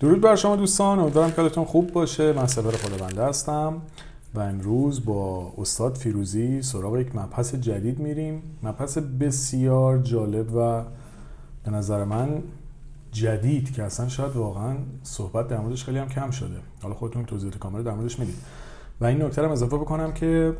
درود بر شما دوستان امیدوارم که حالتون خوب باشه. من سپر خدابنده هستم و امروز با استاد فیروزی سراغ یک مبحث جدید میریم. مبحث بسیار جالب و به نظر من جدید که اصلا شاید واقعا صحبت در موردش خیلی هم کم شده. حالا خودتون توضیحات کامل در موردش می‌دید. و این نکته رو اضافه بکنم که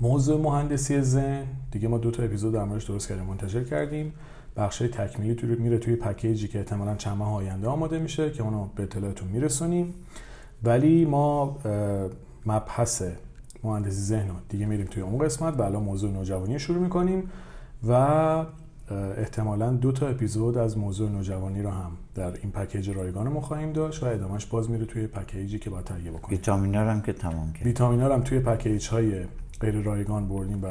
موضوع مهندسی ذهن دیگه ما دو تا اپیزود در موردش درست کردیم منتشر کردیم. بخش تکمیلی تو میره توی پکیجی که احتمالا چند ماه آینده آماده میشه که اونو به اطلاعتون میرسونیم. ولی ما مبحث مهندسی ذهن دیگه میریم توی اون قسمت و الان موضوع نوجوانی شروع می‌کنیم و احتمالا دو تا اپیزود از موضوع نوجوانی رو هم در این پکیج رایگان ما خواهیم داشت و ادامهش باز میره توی پکیجی که با تهیه بکنیم. ویتامینا هم که تمام کرد. ویتامینا هم توی پکیج های غیر رایگان بردیم و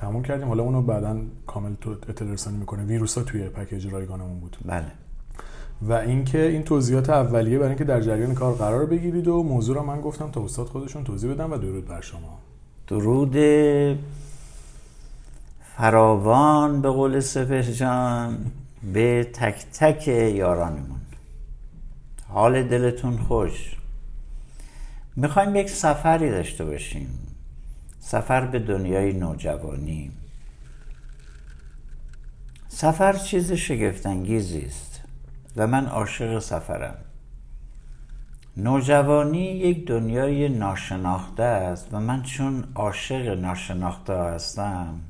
تموم کردیم. حالا اونو بعدا کامل تو اطلاع رسانی می‌کنه. ویروس ها توی پکیج رایگانمون بود. بله. و اینکه این توضیحات اولیه برای اینکه در جریان کار قرار بگیرید و موضوع رو من گفتم تا استاد خودشون توضیح بدم و درود بر شما. درود فراوان به قول سپر جان به تک تک یارانمون. حال دلتون خوش. می‌خوایم یک سفری داشته باشیم. سفر به دنیای نوجوانی. سفر چیز شگفتانگیزی است و من عاشق سفرم. نوجوانی یک دنیای ناشناخته است و من چون عاشق ناشناخته هستم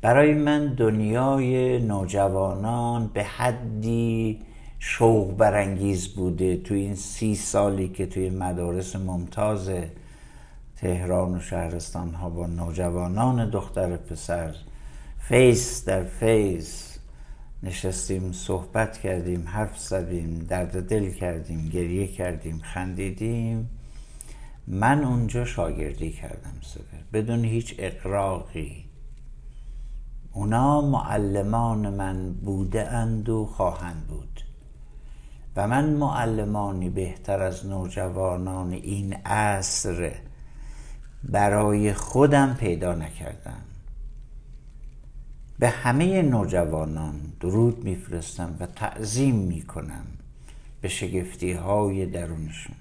برای من دنیای نوجوانان به حدی شوق برانگیز بوده. تو این سی سالی که توی مدارس ممتاز تهران و شهرستان ها با نوجوانان دختر پسر. face در face. نشستیم صحبت کردیم حرف زدیم درد دل کردیم گریه کردیم خندیدیم. من اونجا شاگردی کردم سفر بدون هیچ اغراقی. اونا معلمان من بوده اند و خواهند بود. و من معلمانی بهتر از نوجوانان این عصر برای خودم پیدا نکردم. به همه نوجوانان درود میفرستم و تعظیم می‌کنم به شگفتی های درونشون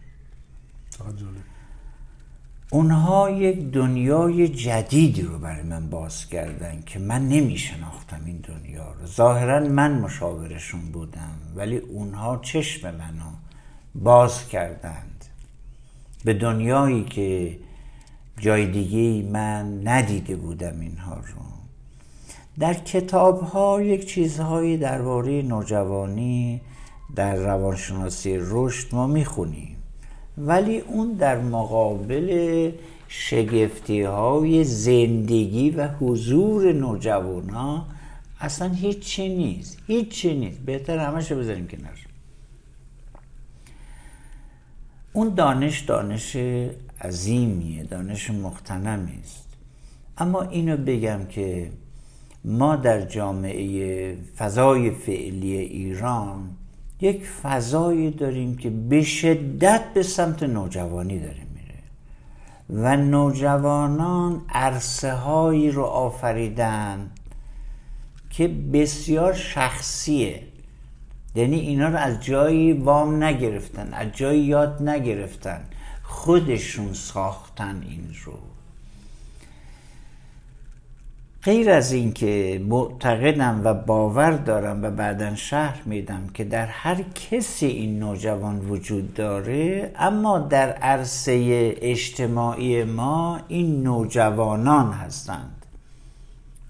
اونها یک دنیای جدیدی رو برای من باز کردن که من نمی شناختم این دنیا رو. ظاهرا من مشاورشون بودم ولی اونها چشم منو باز کردند. به دنیایی که جای دیگه من ندیده بودم اینها رو. در کتاب ها یک چیزهایی درباره نوجوانی در روانشناسی رشد ما می‌خونیم. ولی اون در مقابل شگفتی های زندگی و حضور نوجوانا اصلا هیچی نیست. هیچی نیست. بهتر همش بذاریم کنار. اون دانش دانش عظیمیه دانش مختنمی است. اما اینو بگم که ما در جامعه فضای فعلی ایران یک فضایی داریم که به شدت به سمت نوجوانی داره میره و نوجوانان عرصه هایی رو آفریدن که بسیار شخصیه. یعنی اینا رو از جایی وام نگرفتن از جایی یاد نگرفتن. خودشون ساختن این رو. غیر از اینکه معتقدم و باور دارم و بعدا شهر میدم که در هر کسی این نوجوان وجود داره اما در عرصه اجتماعی ما این نوجوانان هستند.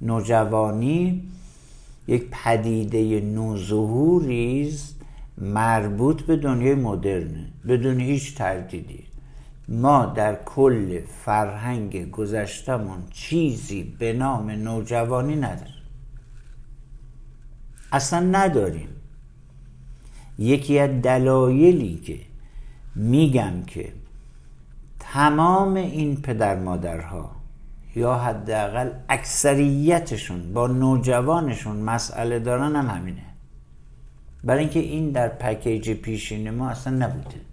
نوجوانی یک پدیده نوظهوری است مربوط به دنیای مدرنه بدون هیچ تردیدی. ما در کل فرهنگ گذشتمون چیزی به نام نوجوانی نداریم. اصلا نداریم. یکی از دلایلی که میگم که تمام این پدر مادرها یا حداقل اکثریتشون با نوجوانشون مسئله دارن هم همینه. برای اینکه این در پکیج پیشین ما اصلا نبوده.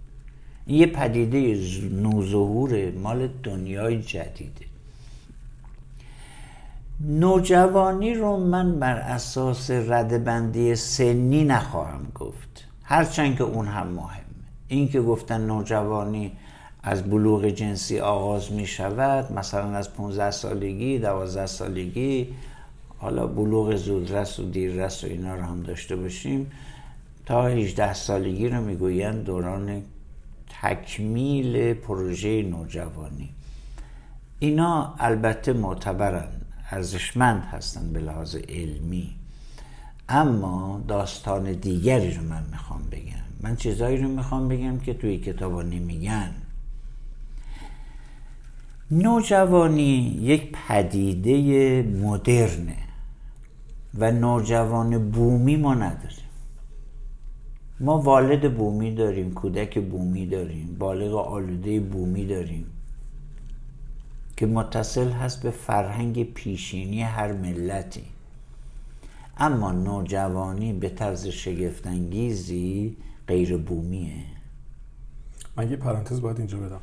یه پدیده نوظهور مال دنیای جدیده. نوجوانی رو من بر اساس ردبندی سنی نخواهم گفت. هرچند که اون هم مهمه. این که گفتن نوجوانی از بلوغ جنسی آغاز می شود مثلا از 15 سالگی 12 سالگی حالا بلوغ زودرس و دیررس و اینا رو هم داشته باشیم تا 18 سالگی رو می‌گویند دوران تکمیل پروژه نوجوانی. اینا البته معتبرن ارزشمند هستن به لحاظ علمی. اما داستان دیگری رو من می‌خوام بگم. من چیزایی رو می‌خوام بگم که توی کتابا نمیگن نوجوانی یک پدیده مدرنه و نوجوان بومی ما نداریم ما والد بومی داریم کودک بومی داریم بالغ آلوده بومی داریم که متصل هست به فرهنگ پیشینی هر ملتی اما نوجوانی به طرز شگفتانگیزی غیر بومیه من یه پرانتز باید اینجا بدم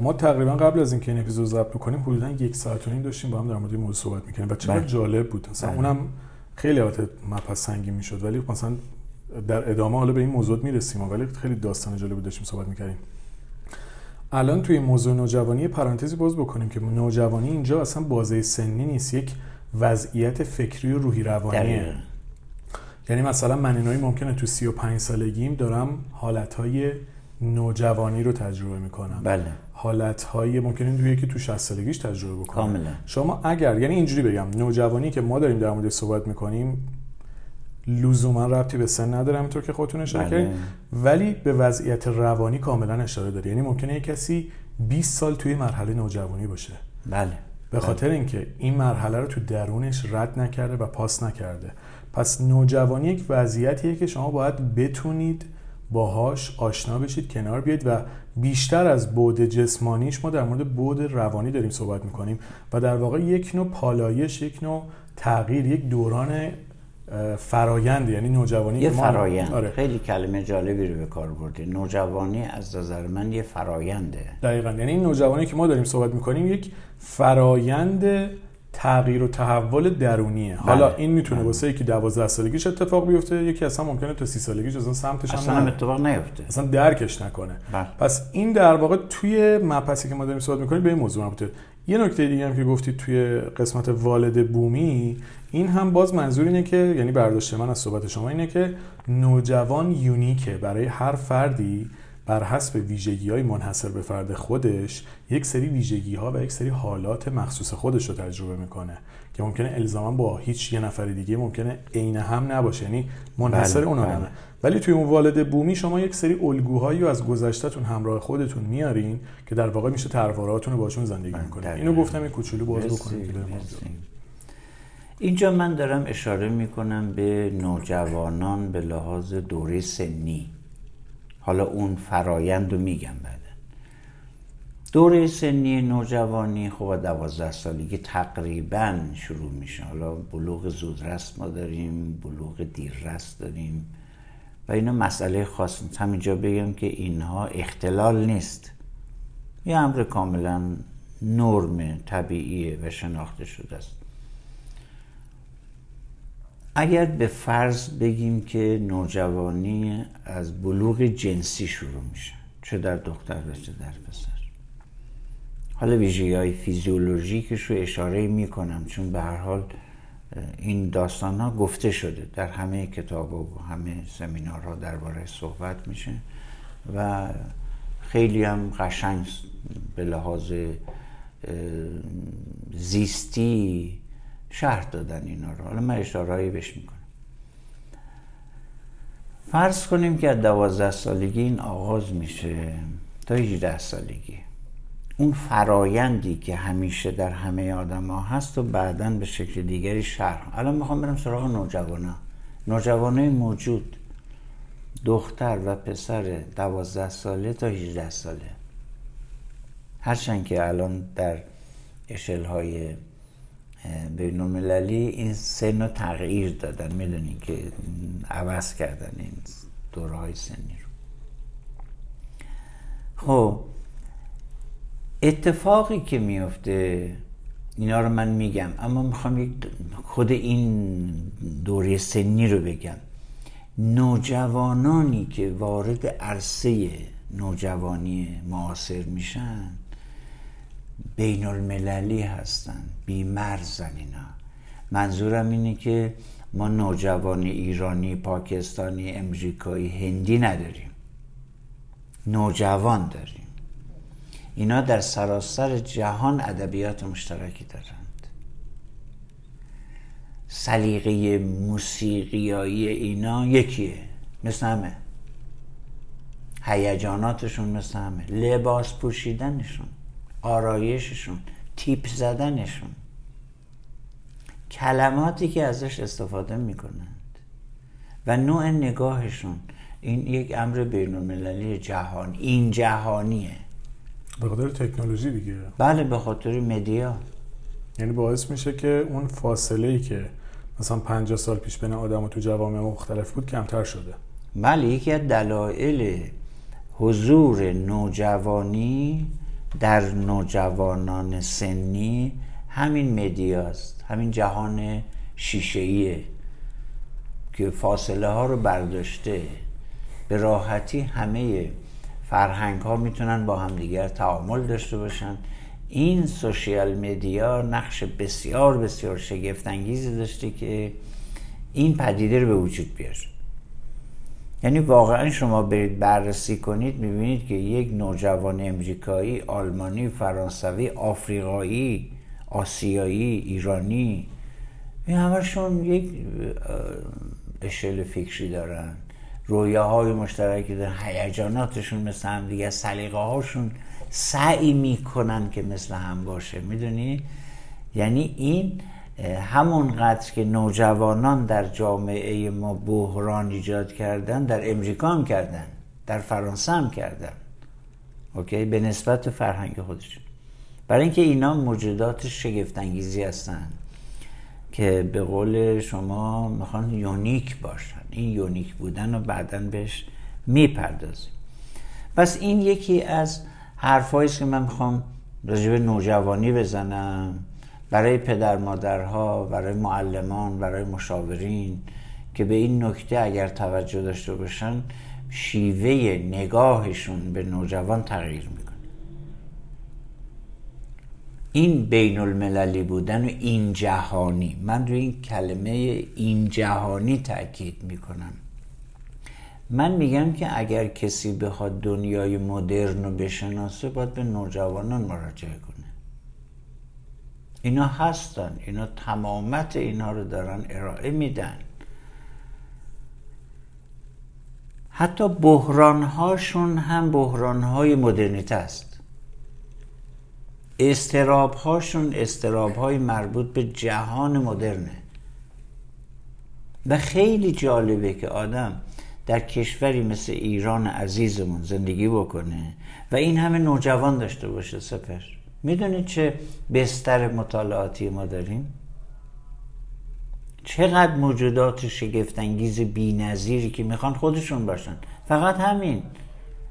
ما تقریبا قبل از اینکه این اپیزود ضبط بکنیم حدودا یک ساعت و نیم داشتیم با هم در مورد این موضوع صحبت می‌کنیم و چقدر بله. جالب بود مثلا بله. اونم خیلی البته مپس سنگین می‌شد ولی مثلا در ادامه حالا به این موضوع می‌رسیم ولی خیلی داستان جالبی داشتیم صحبت می‌کردیم. الان توی موضوع نوجوانی پرانتزی باز بکنیم که نوجوانی اینجا اصلا بازه سنی نیست یک وضعیت فکری و روحی روانیه. یعنی مثلا من اینایی ممکنه تو 35 سالگیم دارم حالتهای نوجوانی رو تجربه می‌کنم. بله. حالتهای ممکنه توی یکی تو 60 سالگیش تجربه بکنم. کاملا. شما اگر یعنی اینجوری بگم نوجوانی که ما داریم در مورد صحبت می‌کنیم لزوما ربطی به سن نداره همینطور که خودتون اشاره بله. کردین. ولی به وضعیت روانی کاملا اشاره داره. یعنی ممکنه یک کسی 20 سال توی مرحله نوجوانی باشه. بله. به خاطر اینکه این مرحله رو تو درونش رد نکرده و پاس نکرده. پس نوجوانی یک وضعیتیه که شما باید بتونید باهاش آشنا بشید کنار بیاید و بیشتر از بود جسمانیش ما در مورد بود روانی داریم صحبت می‌کنیم. و در واقع یک نوع پالایش یک نوع تغییر یک دوران فرایند یعنی نوجوانی یه فرایند. آره. خیلی کلمه جالبی رو به کار بردی. نوجوانی از نظر من یه فراینده. دقیقا. یعنی این نوجوانی که ما داریم صحبت می‌کنیم یک فرایند تغییر و تحول درونیه. بله. حالا این می‌تونه بله. واسه یکی 12 سالگیش اتفاق بیفته یکی اصلا ممکنه تا 30 سالگیش اصلا سمتش هم اصلا اتفاق نیفته. اصلا درکش نکنه. بله. پس این در واقع توی مبحثی که ما داریم صحبت می‌کنیم به این موضوع مربوطه. یه نکته دیگه هم که گفتید توی قسمت والد بومی این هم باز منظور اینه که یعنی برداشت من از صحبت شما اینه که نوجوان یونیکه. برای هر فردی بر حسب ویژگی های منحصر به فرد خودش یک سری ویژگی ها و یک سری حالات مخصوص خودش رو تجربه می‌کنه که ممکنه الزاما با هیچ یه نفر دیگه ممکنه عین هم نباشه یعنی منحصر بله، اون بله. ولی توی اون والد بومی شما یک سری الگوهایی رو از گذشتهتون همراه خودتون میارین که در واقع میشه ترواراتون رو باشون زندگی بله، می‌کنین اینو گفتم این کوچولو باز بکنیم اینجا من دارم اشاره می‌کنم به نوجوانان به لحاظ دوره سنی. حالا اون فرایند رو میگم بعدا. دوره سنی نوجوانی خب دوازده سالگی تقریبا شروع میشه. حالا بلوغ زودرس ما داریم بلوغ دیررس داریم. و اینا مسئله خاص نیست. همینجا بگم که اینها اختلال نیست. یه امر کاملا نرم طبیعیه و شناخته شده است. اگر به فرض بگیم که نوجوانی از بلوغ جنسی شروع میشه چه در دختر و چه در پسر. حالا ویژگی های فیزیولوژیکش رو اشاره می‌کنم چون به هر حال این داستان ها گفته شده در همه کتاب و همه سمینارها درباره صحبت میشه و خیلی هم قشنگ به لحاظ زیستی شهر دادن اینا رو. حالا من اشارهایی بهش می‌کنم. فرض کنیم که از دوازده سالگی این آغاز میشه تا 18 سالگی. اون فرایندی که همیشه در همه آدم ها هست و بعدا به شکل دیگری شرح. الان می‌خوام برم سراغ نوجوانا. نوجوانه موجود دختر و پسر دوازده ساله تا 18 ساله. هرچند که الان در اشل های بین المللی این سن رو تغییر دادن. می‌دونین که عوض کردن این دوره های سنی رو. خب اتفاقی که میفته اینا رو من میگم اما می‌خوام خود این دوره سنی رو بگم. نوجوانانی که وارد عرصه نوجوانی معاصر میشن بین المللی هستن. بی مرزن اینا منظورم اینه که ما نوجوان ایرانی پاکستانی امریکایی هندی نداریم. نوجوان داریم. اینا در سراسر جهان ادبیات مشترکی دارند. سلیقه موسیقیایی اینا یکیه. مثل همه. هیجاناتشون مثل همه. لباس پوشیدنشون آرایششون. تیپ زدنشون. کلماتی که ازش استفاده می‌کنند. و نوع نگاهشون. این یک امر بین المللی جهان. این جهانیه. به خاطر تکنولوژی دیگه. بله به خاطر مدیا. یعنی باعث میشه که اون فاصله ای که مثلا 50 سال پیش بین آدم و تو جوامع مختلف بود کمتر شده. بله یکی از دلایل حضور نوجوانی در نوجوانان سنی همین مدیاست همین جهان شیشهیه که فاصله ها رو برداشته. به راحتی همه فرهنگ ها می‌تونن با همدیگر تعامل داشته باشن. این سوشیال مدیا نقش بسیار بسیار شگفت انگیزی داشته که این پدیده رو به وجود بیاره یعنی واقعا شما برید بررسی کنید می‌بینید که یک نوجوان امریکایی آلمانی فرانسوی آفریقایی آسیایی ایرانی این همشون یک اشل فکری دارن. رویاهای مشترکی دارن. هیجاناتشون مثل هم دیگه سلیقه هاشون سعی می‌کنن که مثل هم باشه. می‌دونی؟ یعنی این همونقدر که نوجوانان در جامعه ما بحران ایجاد کردن در امریکا هم کردن در فرانسه هم کردن. okay؟ به نسبت فرهنگ خودشون. برای اینکه اینا موجودات شگفتانگیزی هستن که به قول شما می‌خوان unique باشن. این unique بودن رو بعدا بهش می‌پردازیم. پس این یکی از حرفایی که من می‌خوام راجب نوجوانی بزنم. برای پدر مادرها برای معلمان برای مشاورین که به این نکته اگر توجه داشته باشن شیوه نگاهشون به نوجوان تغییر می‌کنه. این بین المللی بودن و این جهانی. من روی این کلمه این جهانی تاکید می‌کنم. من میگم که اگر کسی بخواد دنیای مدرن رو بشناسه باید به نوجوانان مراجعه کنه. اینا هستن اینا تمامت اینا رو دارن ارائه میدن. حتی بحران هاشون هم بحران های مدرنیته است. استراب هاشون استراب های مربوط به جهان مدرنه. و خیلی جالبه که آدم در کشوری مثل ایران عزیزمون زندگی بکنه و این همه نوجوان داشته باشه سپر. می‌دونید چه بستر مطالعاتی ما داریم؟ چقدر موجودات شگفتانگیز بی که می‌خوان خودشون باشن. فقط همین.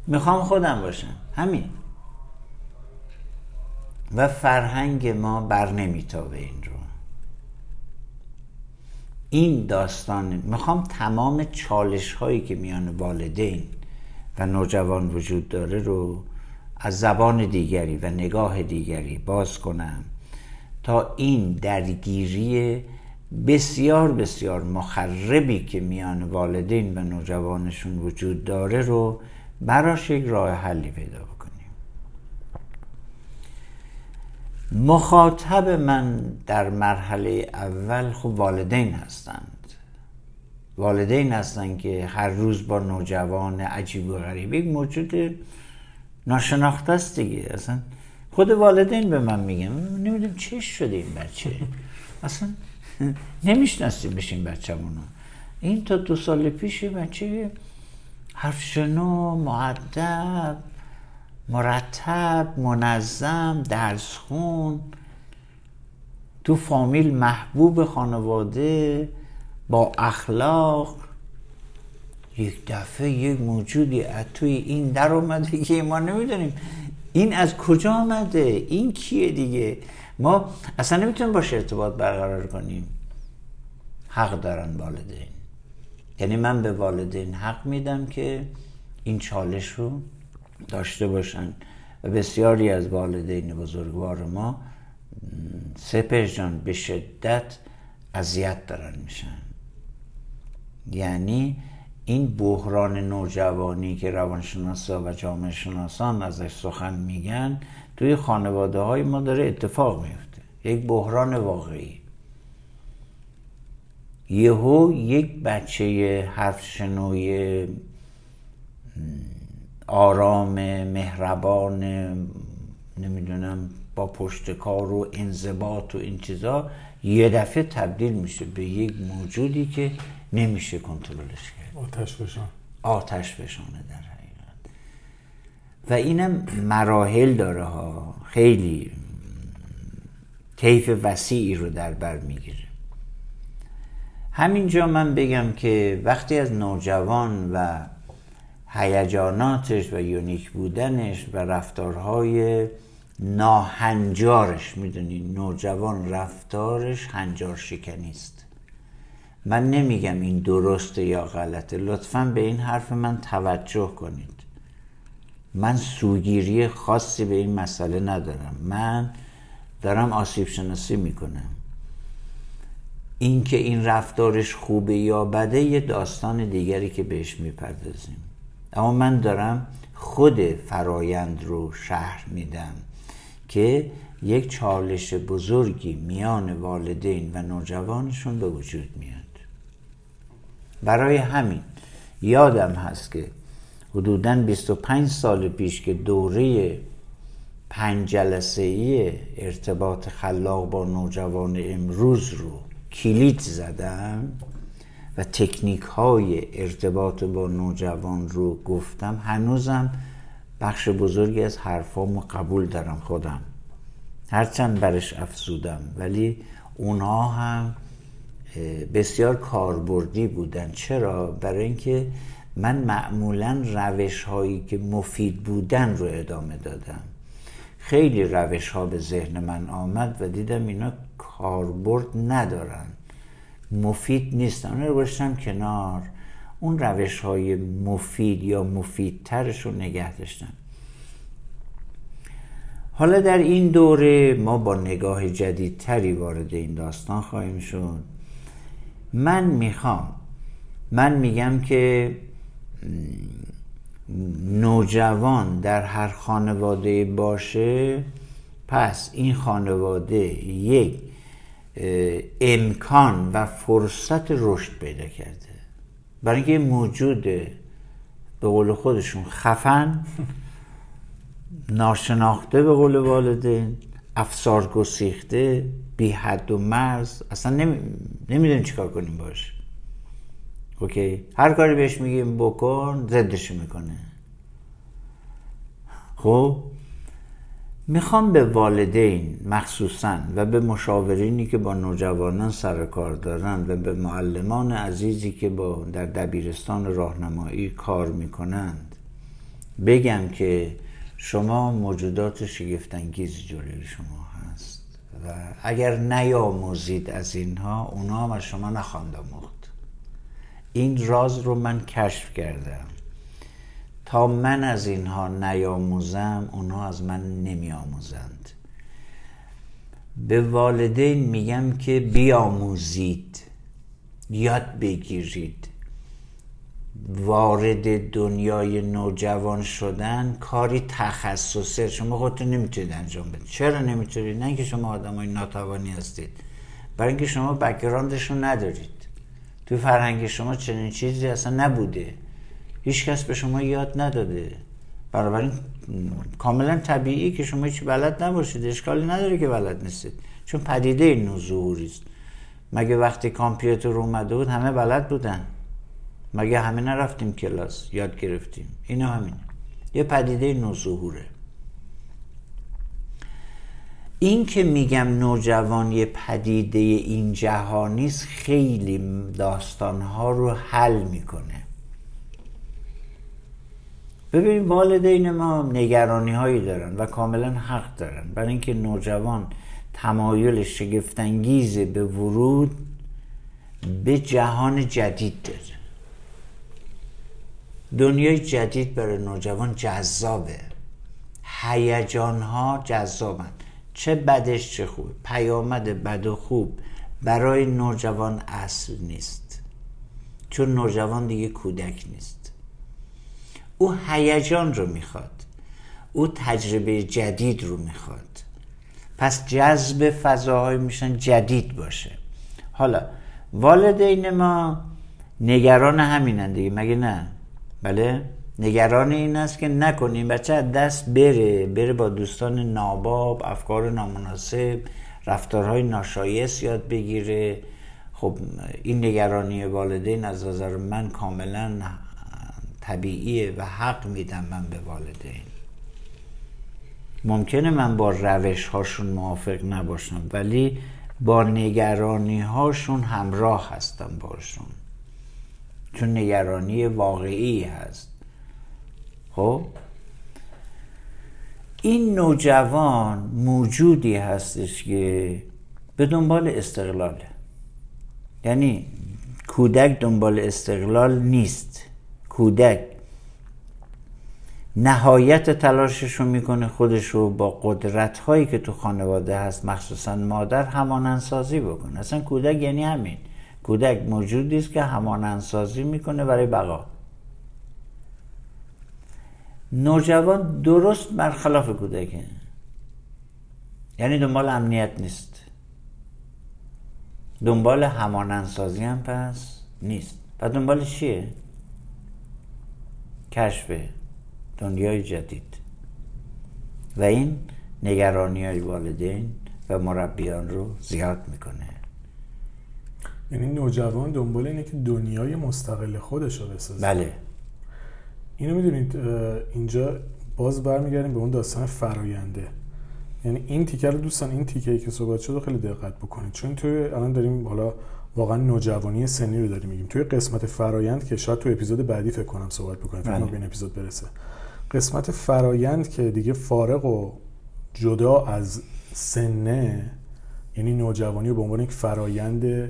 می‌خوام خودم باشن همین. و فرهنگ ما بر نمیتابه این رو. این داستان می‌خوام تمام چالش هایی که میان والدین و نوجوان وجود داره رو از زبان دیگری و نگاه دیگری باز کنم تا این درگیری بسیار بسیار مخربی که میان والدین و نوجوانشون وجود داره رو براش یک راه حلی پیدا بکنیم. مخاطب من در مرحله اول خب والدین هستند. والدین هستند که هر روز با نوجوان عجیب و غریب یک موجود ناشناخته است دیگه. اصلا خود والدین به من میگن. نمی‌دونم چه شده این بچه. اصلا نمی‌شناسیم بشین بچه‌مونو. این تا دو سال پیش بچه حرف شنو معدب مرتب منظم درس خون تو فامیل محبوب خانواده با اخلاق. یک دفعه یک موجودی از توی این در اومده که ما نمی‌دونیم. این از کجا آمده؟ این کیه دیگه؟ ما اصلا نمی‌تونیم باشه ارتباط برقرار کنیم. حق دارن والدین. یعنی من به والدین حق میدم که این چالش رو داشته و بسیاری از والدین بزرگوار ما سپر جان به شدت اذیت دارن میشن. یعنی این بحران نوجوانی که روانشناسا و جامعه شناسان ازش سخن میگن توی خانواده های ما داره اتفاق میفته. یک بحران واقعی. یهو یک بچه حرف شنوی آرام مهربان نمی‌دونم با پشت کار و انضباط و این چیزا یه دفعه تبدیل میشه به یک موجودی که نمیشه کنترلش کرد. آتش بشان آتش بشانه در حقیقت. و اینم مراحل داره ها. خیلی طیف وسیعی رو در بر می‌گیره. همینجا من بگم که وقتی از نوجوان و هیجاناتش و یونیک بودنش و رفتارهای ناهنجارش می‌دونی نوجوان رفتارش هنجار شکنیست من نمیگم این درسته یا غلطه. لطفا به این حرف من توجه کنید. من سوگیری خاصی به این مسئله ندارم. من دارم آسیب شناسی می‌کنم. اینکه این رفتارش خوبه یا بده یه داستان دیگری که بهش می‌پردازیم. اما من دارم خود فرایند رو شهر میدم که یک چالش بزرگی میان والدین و نوجوانشون به وجود میاد. برای همین یادم هست که حدودا 25 سال پیش که دوره پنج جلسه ای ارتباط خلاق با نوجوان امروز رو کلید زدم و تکنیک های ارتباط با نوجوان رو گفتم هنوزم بخش بزرگی از حرفامو قبول دارم خودم. هرچند برش افزودم ولی اونها هم بسیار کاربردی بودن. چرا؟ برای اینکه من معمولا روش هایی که مفید بودن رو ادامه دادم. خیلی روش ها به ذهن من آمد و دیدم اینا کاربرد ندارن. مفید نیستن. اون رو کنار. اون روش های مفید یا مفیدترش رو نگه داشتم حالا در این دوره ما با نگاه جدیدتری وارد این داستان خواهیم شد. من می‌خوام. من میگم که نوجوان در هر خانواده باشه پس این خانواده یک امکان و فرصت رشد پیدا کرده. برای اینکه موجود به قول خودشون خفن ناشناخته به قول والدین افسار گسیخته بی حد و مرز اصلا نمی... نمی‌دونیم چیکار کنیم باش. اوکی؟ هر کاری بهش میگیم بکن زدش می‌کنه. خب؟ می‌خوام به والدین مخصوصا و به مشاورینی که با نوجوانان سر کار دارن و به معلمان عزیزی که با در دبیرستان راهنمایی کار می‌کنند بگم که شما موجودات شگفتانگیزی جلوی شما و اگر نیاموزید از اینها اونا هم از شما نخواند آموخت این راز رو من کشف کردم. تا من از اینها نیاموزم اونها از من نمیآموزند. به والدین میگم که بیاموزید یاد بگیرید. وارد دنیای نوجوان شدن کاری تخصصه شما خودتون نمی‌تونید انجام بدید. چرا نمی‌تونید؟ نه اینکه شما آدمای ناتوانی هستید. برای اینکه شما background شون ندارید. تو فرهنگ شما چنین چیزی اصلا نبوده. هیچ کس به شما یاد نداده. بنابراین کاملا طبیعی که شما هیچ بلد نباشید. اشکالی نداره که بلد نیستید. چون پدیده نوظهوری است. مگه وقتی کامپیوتر اومده بود همه بلد بودن؟ مگه همه نرفتیم کلاس؟ یاد گرفتیم. اینا همین. یه پدیده نوظهوره این که میگم نوجوان یه پدیده این جهانیست خیلی داستانها رو حل می‌کنه. ببینیم والدین ما نگرانی هایی دارن و کاملا حق دارن. برای اینکه نوجوان تمایل شگفتانگیز به ورود به جهان جدید داره. دنیای جدید برای نوجوان جذابه. هیجان ها جذابن. چه بدش چه خوب. پیامد بد و خوب برای نوجوان اصل نیست. چون نوجوان دیگه کودک نیست. او هیجان رو می‌خواد. او تجربه جدید رو می‌خواد. پس جذب فضاهای میشن جدید باشه. حالا والدین ما نگران همینن دیگه. مگه نه؟ بله؟ نگران این است که نکنیم بچه دست بره. بره با دوستان ناباب افکار نامناسب رفتارهای ناشایست یاد بگیره. خب این نگرانی والدین از نظر من کاملا طبیعیه و حق میدم من به والدین. ممکنه من با روش هاشون موافق نباشم ولی با نگرانی هاشون همراه هستم باشون. چون نگرانی واقعی هست. خب؟ این نوجوان موجودی هستش که به دنبال استقلاله یعنی کودک دنبال استقلال نیست. کودک. نهایت تلاشش رو می‌کنه خودش رو با قدرت هایی که تو خانواده هست مخصوصا مادر همانندسازی بکنه. اصلا کودک یعنی همین. کودک موجودی است که همانندسازی می‌کنه برای بقا. نوجوان درست برخلاف کودکه. یعنی دنبال امنیت نیست. دنبال همانندسازی هم پس نیست. و دنبال چیه؟ کشف دنیای جدید. و این نگرانی های والدین و مربیان رو زیاد می‌کنه. یعنی نوجوان دنبال اینه که دنیای مستقل خودش رو بسازه. بله. اینو می‌دونید اینجا باز برمیگردیم به اون داستان فراینده یعنی این تیکه رو دوستان این تیکه که صحبت شد خیلی دقت بکنید. چون توی الان داریم حالا واقعا نوجوانی سنی رو داریم میگیم. توی قسمت فرایند که شاید تو اپیزود بعدی فکر کنم صحبت بکنیم. فکر کنم بله. این اپیزود برسه. قسمت فرایند که دیگه فارغ و جدا از سنه یعنی نوجوانی رو به عنوان یک فرایند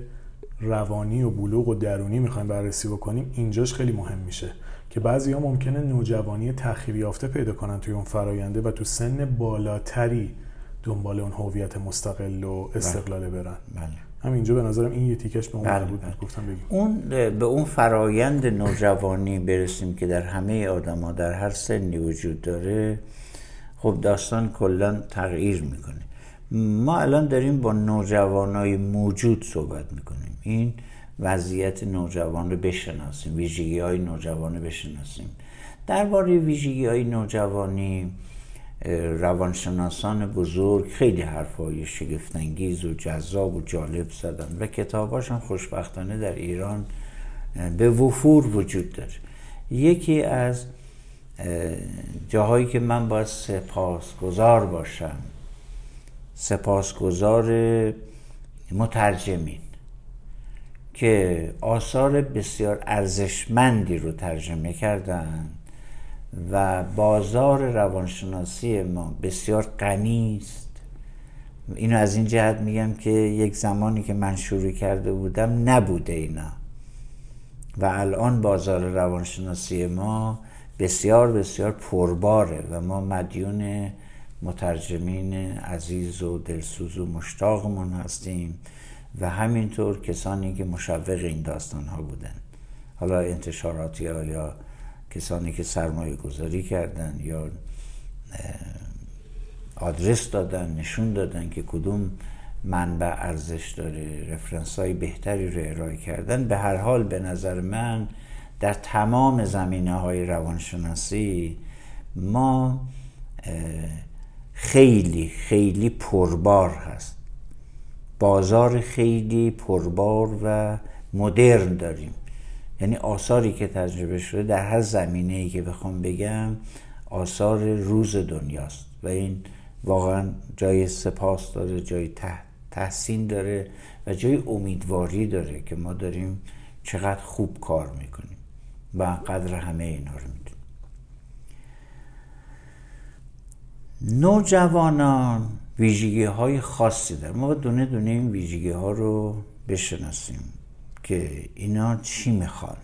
روانی و بلوغ و درونی می‌خوایم بررسی بکنیم اینجاش خیلی مهم میشه که بعضی ها ممکنه نوجوانی تأخیر یافته پیدا کنن توی اون فراینده و تو سن بالاتری دنبال اون هویت مستقل و استقلال برن بله. همینجا به نظرم این یه تیکش به اون بله. بود بله. گفتم بگیم اون به اون فرایند نوجوانی برسیم که در همه آدما در هر سنی وجود داره خب داستان کلا تغییر می‌کنه ما الان داریم با نوجوانای موجود صحبت می‌کنیم. این وضعیت نوجوان رو بشناسیم ویژگی های نوجوان رو بشناسیم. درباره ویژگی های نوجوانی روانشناسان بزرگ خیلی حرفهای شگفتانگیز و جذاب و جالب زدن و کتاباشون خوشبختانه در ایران به وفور وجود داره. یکی از جاهایی که من باید سپاسگزار باشم سپاسگزار مترجمین که آثار بسیار ارزشمندی رو ترجمه کردند و بازار روانشناسی ما بسیار غنی است. اینو از این جهت میگم که یک زمانی که من شروع کرده بودم نبوده اینا. و الان بازار روانشناسی ما بسیار بسیار پرباره و ما مدیون مترجمین عزیز و دلسوز و مشتاقمون هستیم و همینطور کسانی که مشوق این داستان ها بودن. حالا انتشاراتی ها یا کسانی که سرمایه گذاری کردن یا آدرس دادن نشون دادن که کدوم منبع ارزش داره رفرنس های بهتری رو ارائه کردن به هر حال به نظر من در تمام زمینه های روانشناسی ما خیلی خیلی پربار هست. بازار خیلی پربار و مدرن داریم. یعنی آثاری که تجربه شده در هر زمینه ای که بخوام بگم آثار روز دنیاست. و این واقعا جای سپاس داره جای تحسین داره و جای امیدواری داره که ما داریم چقدر خوب کار می‌کنیم. و قدر همه اینا رو می‌دونیم نوجوانان ویژگی های خاصی دارن. ما دونه دونه این ویژگی ها رو بشناسیم که اینا چی می‌خوان.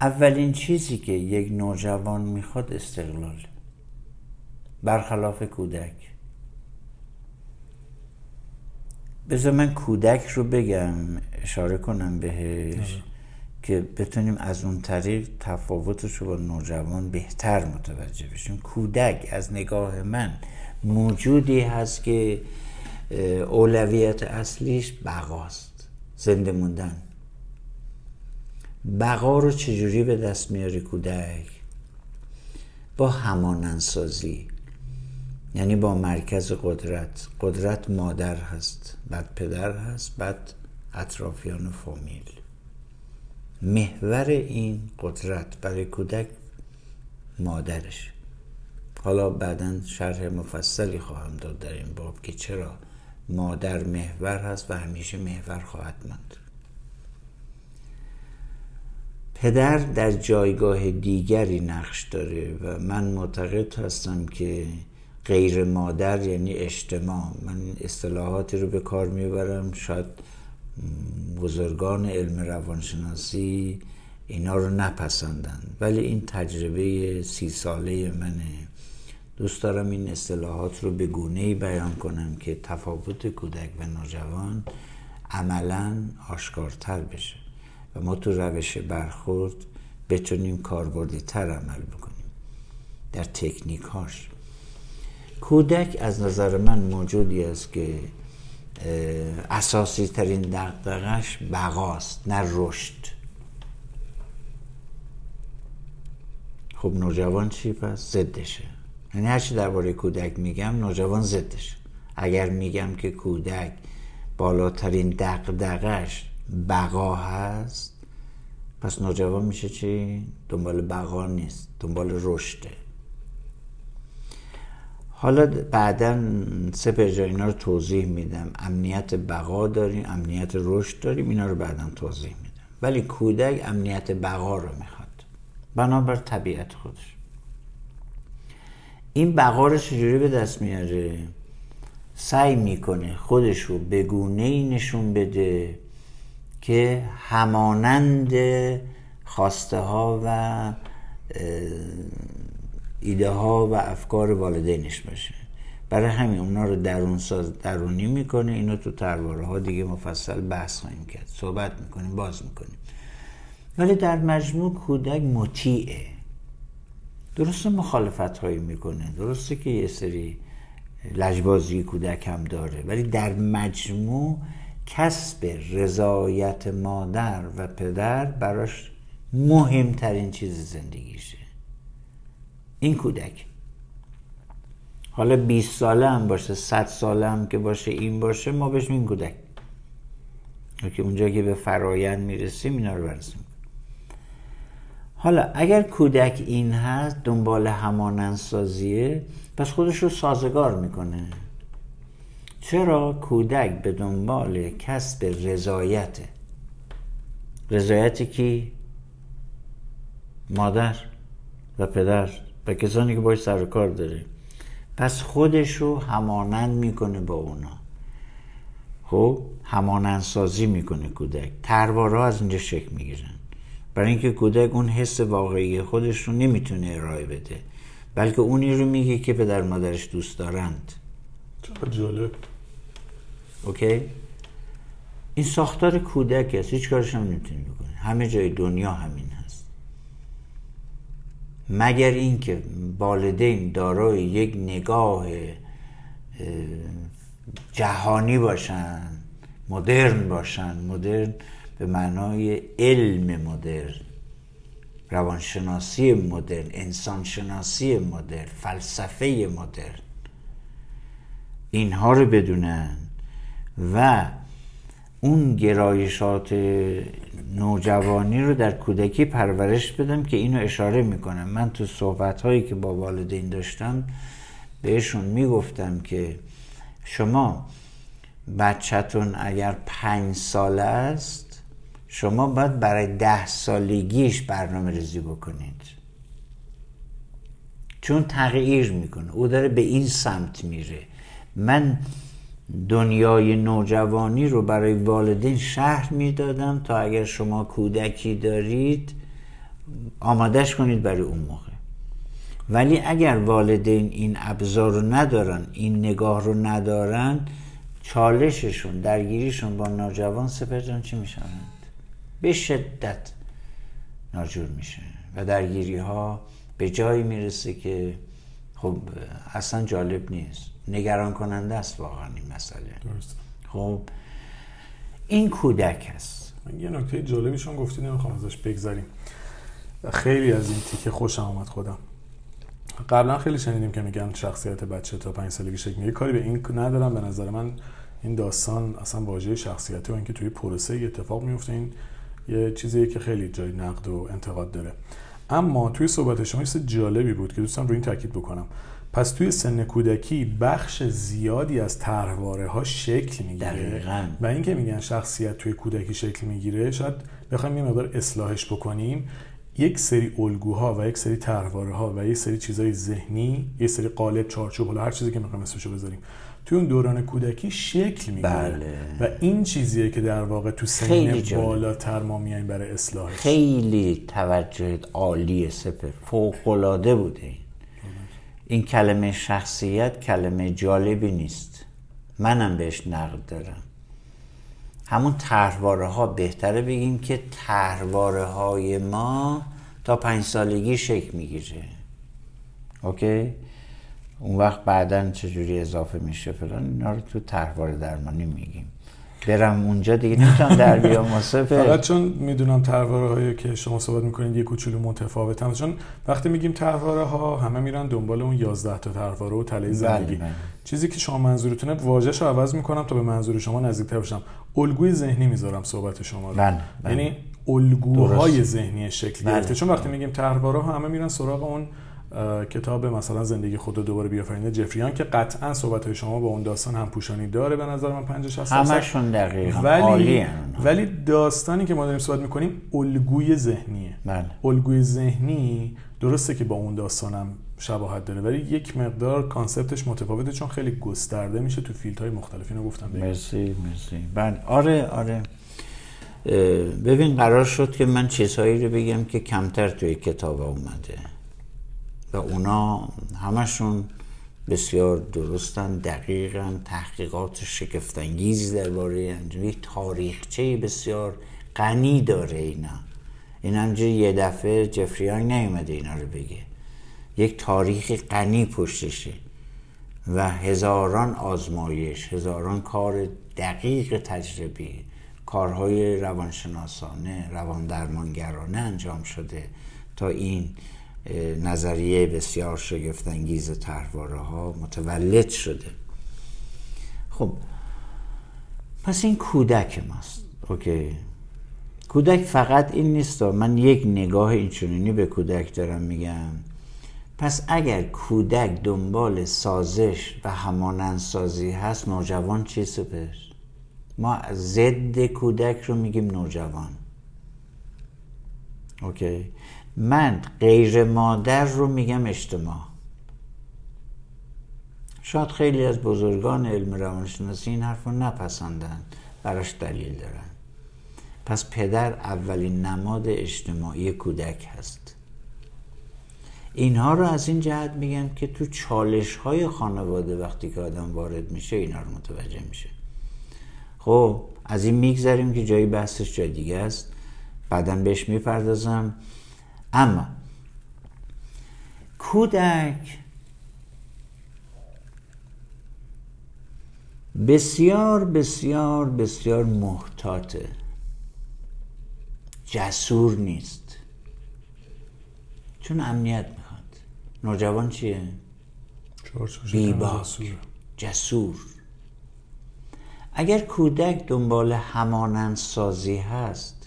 اولین چیزی که یک نوجوان می‌خواد استقلال. برخلاف کودک. بذار من کودک رو بگم اشاره کنم بهش. که بتونیم از اون طریق تفاوتش رو با نوجوان بهتر متوجه بشیم. کودک از نگاه من موجودی هست که اولویت اصلیش بقاست زنده موندن. بقا رو چجوری به دست میاری کودک؟ با هماننسازی یعنی با مرکز قدرت. قدرت مادر هست بعد پدر هست بعد اطرافیان و فامیل. محور این قدرت برای کودک مادرش. حالا بعدا شرح مفصلی خواهم داد در این باب که چرا مادر محور هست و همیشه محور خواهد ماند. پدر در جایگاه دیگری نقش داره و من معتقد هستم که غیر مادر یعنی اجتماع. من اصطلاحاتی رو به کار می‌برم. شاید بزرگان علم روانشناسی اینا رو نپسندن. ولی این تجربه سی ساله منه. دوست دارم این اصطلاحات رو به گونه ای بیان کنم که تفاوت کودک و نوجوان عملا آشکارتر بشه و ما تو روش برخورد بتونیم کاربردی تر عمل بکنیم. در تکنیک هاش کودک از نظر من موجودی است که اساسی ترین دقدقش بقاست نه رشد. خب نوجوان چی پس؟ زدشه یعنی هرچی درباره کودک میگم نوجوان زدشه اگر میگم که کودک بالاترین دقدقش بقا هست پس نوجوان میشه چی؟ دنبال بقا نیست دنبال رشده. حالا بعدا سپر اینا رو توضیح میدم. امنیت بقا داریم امنیت رشد داریم اینا رو بعدا توضیح میدم. ولی کودک امنیت بقا رو می‌خواد. بنابر طبیعت خودش. این بقا رو چجوری به دست میاره؟ سعی می‌کنه خودش رو به گونه ای نشون بده که همانند خواسته ها و ایده ها و افکار والدینش باشه. برای همین اونا رو درون ساز درونی می‌کنه. اینو تو ترواره ها دیگه مفصل بحث خواهیم کرد. صحبت می‌کنیم باز می‌کنیم. ولی در مجموع کودک مطیعه. درسته مخالفت هایی می‌کنه. درسته که یه سری لجبازی کودک هم داره. ولی در مجموع کسب رضایت مادر و پدر براش مهمترین چیز زندگیشه. این کودک. حالا 20 ساله هم باشه 100 ساله هم که باشه این باشه ما بهش این کودک. که اونجا که به فرایند می‌رسیم اینا رو برسیم حالا اگر کودک این هست دنبال همانندسازیه پس خودش رو سازگار می‌کنه. چرا؟ کودک به دنبال کسب رضایت. رضایتی کی؟ مادر و پدر. و کسانی که باش سر کار داره. پس خودش رو همانند می‌کنه با اونا. خب همانند سازی می‌کنه کودک. تروارا از اینجا شکل می‌گیرن. برای اینکه کودک اون حس واقعی خودش رو نمی‌تونه ارائه بده. بلکه اونی رو میگه که پدر مادرش دوست دارند. جالب. اوکی؟ این ساختار کودک است. هیچ کارش هم نمی‌تونی بکنی. همه جای دنیا همین مگر اینکه والدین دارای یک نگاه جهانی باشن مدرن باشن. مدرن به معنای علم مدرن روانشناسی مدرن انسانشناسی مدرن فلسفه مدرن. اینها رو بدونن و اون گرایشات نوجوانی رو در کودکی پرورش بدم که اینو اشاره می‌کنم. من تو صحبت هایی که با والدین داشتم بهشون می‌گفتم که شما بچهتون اگر پنج ساله است شما باید برای ده سالگیش برنامه ریزی بکنید. چون تغییر می‌کنه. او داره به این سمت میره. من دنیای نوجوانی رو برای والدین شهر می‌دادم تا اگر شما کودکی دارید آمادش کنید برای اون موقع. ولی اگر والدین این ابزار رو ندارن این نگاه رو ندارن چالششون درگیریشون با نوجوان سپر جان چی می‌شوند به شدت ناجور میشه و درگیری ها به جایی می‌رسه که خب اصلا جالب نیست. نگران کننده است واقعا این مسئله. درست خب این کودک است. یه نکته جالبیشون گفتی نمی‌خوام ازش بگذریم. خیلی از این تیکه خوشم آمد خودم قبلا خیلی شنیدیم که میگن شخصیت بچه تا پنج سالگی شکل می‌گیره. کاری به این ندارم. به نظر من این داستان اصلا واژه شخصیتی و اینکه توی پروسه اتفاق میفته این یه چیزیه که خیلی جای نقد و انتقاد داره. اما توی صحبت شما یه جالبی بود که دوستان رو این تاکید بکنم. پس توی سن کودکی بخش زیادی از طرحواره ها شکل می‌گیره دقیقاً. و اینکه میگن شخصیت توی کودکی شکل می‌گیره شاید بخوایم یه مقدار اصلاحش بکنیم یک سری الگوها و یک سری طرحواره ها و یک سری چیزای ذهنی یک سری قالب چارچوب حالا هر چیزی که می‌خوایم اسمشو بذاریم توی اون دوران کودکی شکل می‌گیره بله. و این چیزیه که در واقع تو سن. بالاتر ما میایم برای اصلاحش خیلی توجه عالی سپر فوقالعاده بوده این کلمه شخصیت کلمه جالبی نیست. منم بهش نقد دارم. همون طرحواره ها بهتره بگیم که طرحواره های ما تا پنج سالگی شکل می‌گیره. اوکی؟ اون وقت بعدا چجوری اضافه میشه فلان؟ اینا رو تو طرحواره درمانی میگیم. برم اونجا دیگه نمی‌تونم در بیام واسه فقط چون می‌دونم طرحواره هایی که شما صحبت می‌کنید یه کوچولو متفاوتن چون وقتی میگیم طرحواره ها همه میرن دنبال اون 11 تا طرحواره و تله زندگی بله. چیزی که شما منظورتونه واژه‌شو عوض می‌کنم تا به منظور شما نزدیکتر بشم الگوی ذهنی می‌ذارم صحبت شما رو بله، بله. یعنی الگوهای. ذهنی شکل بله. گرفته چون وقتی میگیم طرحواره ها همه میرن سراغ اون کتاب مثلا زندگی خود رو دوباره بیافرینه. جفریان که قطعا صحبت های شما با اون داستان هم پوشانی داره به نظر من 50 60 درصد. همشون دقیقا ولی عالی ولی داستانی که ما داریم صحبت می‌کنیم الگوی ذهنیه. بله. الگوی ذهنی درسته که با اون داستانم شباهت داره ولی یک مقدار concept ش متفاوته چون خیلی گسترده میشه تو field های مختلف. اینو گفتم بگم مرسی مرسی. بله آره آره. ببین قرار شد که من چیزهایی رو بگم که کمتر توی کتاب اومده. و اونا همشون بسیار درستن دقیقا تحقیقات شگفتانگیزی درباره یک تاریخچه بسیار غنی داره اینا. این همجوری یه دفعه جفریان نیومده اینا رو بگه. یک تاریخ غنی پشتشه و هزاران آزمایش هزاران کار دقیق تجربی کارهای روانشناسانه روان درمانگرانه انجام شده تا این نظریه بسیار شگفتانگیز طرحواره ها متولد شده. خب پس این کودک ماست. okay. کودک فقط این نیست. من یک نگاه اینچنینی به کودک دارم میگم. پس اگر کودک دنبال سازش و همانندسازی هست نوجوان چی سپر ما ضد کودک رو میگیم نوجوان. okay. من غیر مادر رو میگم اجتماع. شاید خیلی از بزرگان علم روانشناسی این حرف رو نپسندن براش دلیل دارن. پس پدر اولین نماد اجتماعی کودک هست. اینها رو از این جهت میگم که تو چالش های خانواده وقتی که آدم وارد میشه اینا رو متوجه میشه. خب از این میگذریم که جایی بحثش جای دیگه است. بعدا بهش می‌پردازم. اما کودک بسیار بسیار بسیار محتاطه جسور نیست چون امنیت می‌خواد نوجوان چیه؟ بیباک. جسور اگر کودک دنبال همانند سازی هست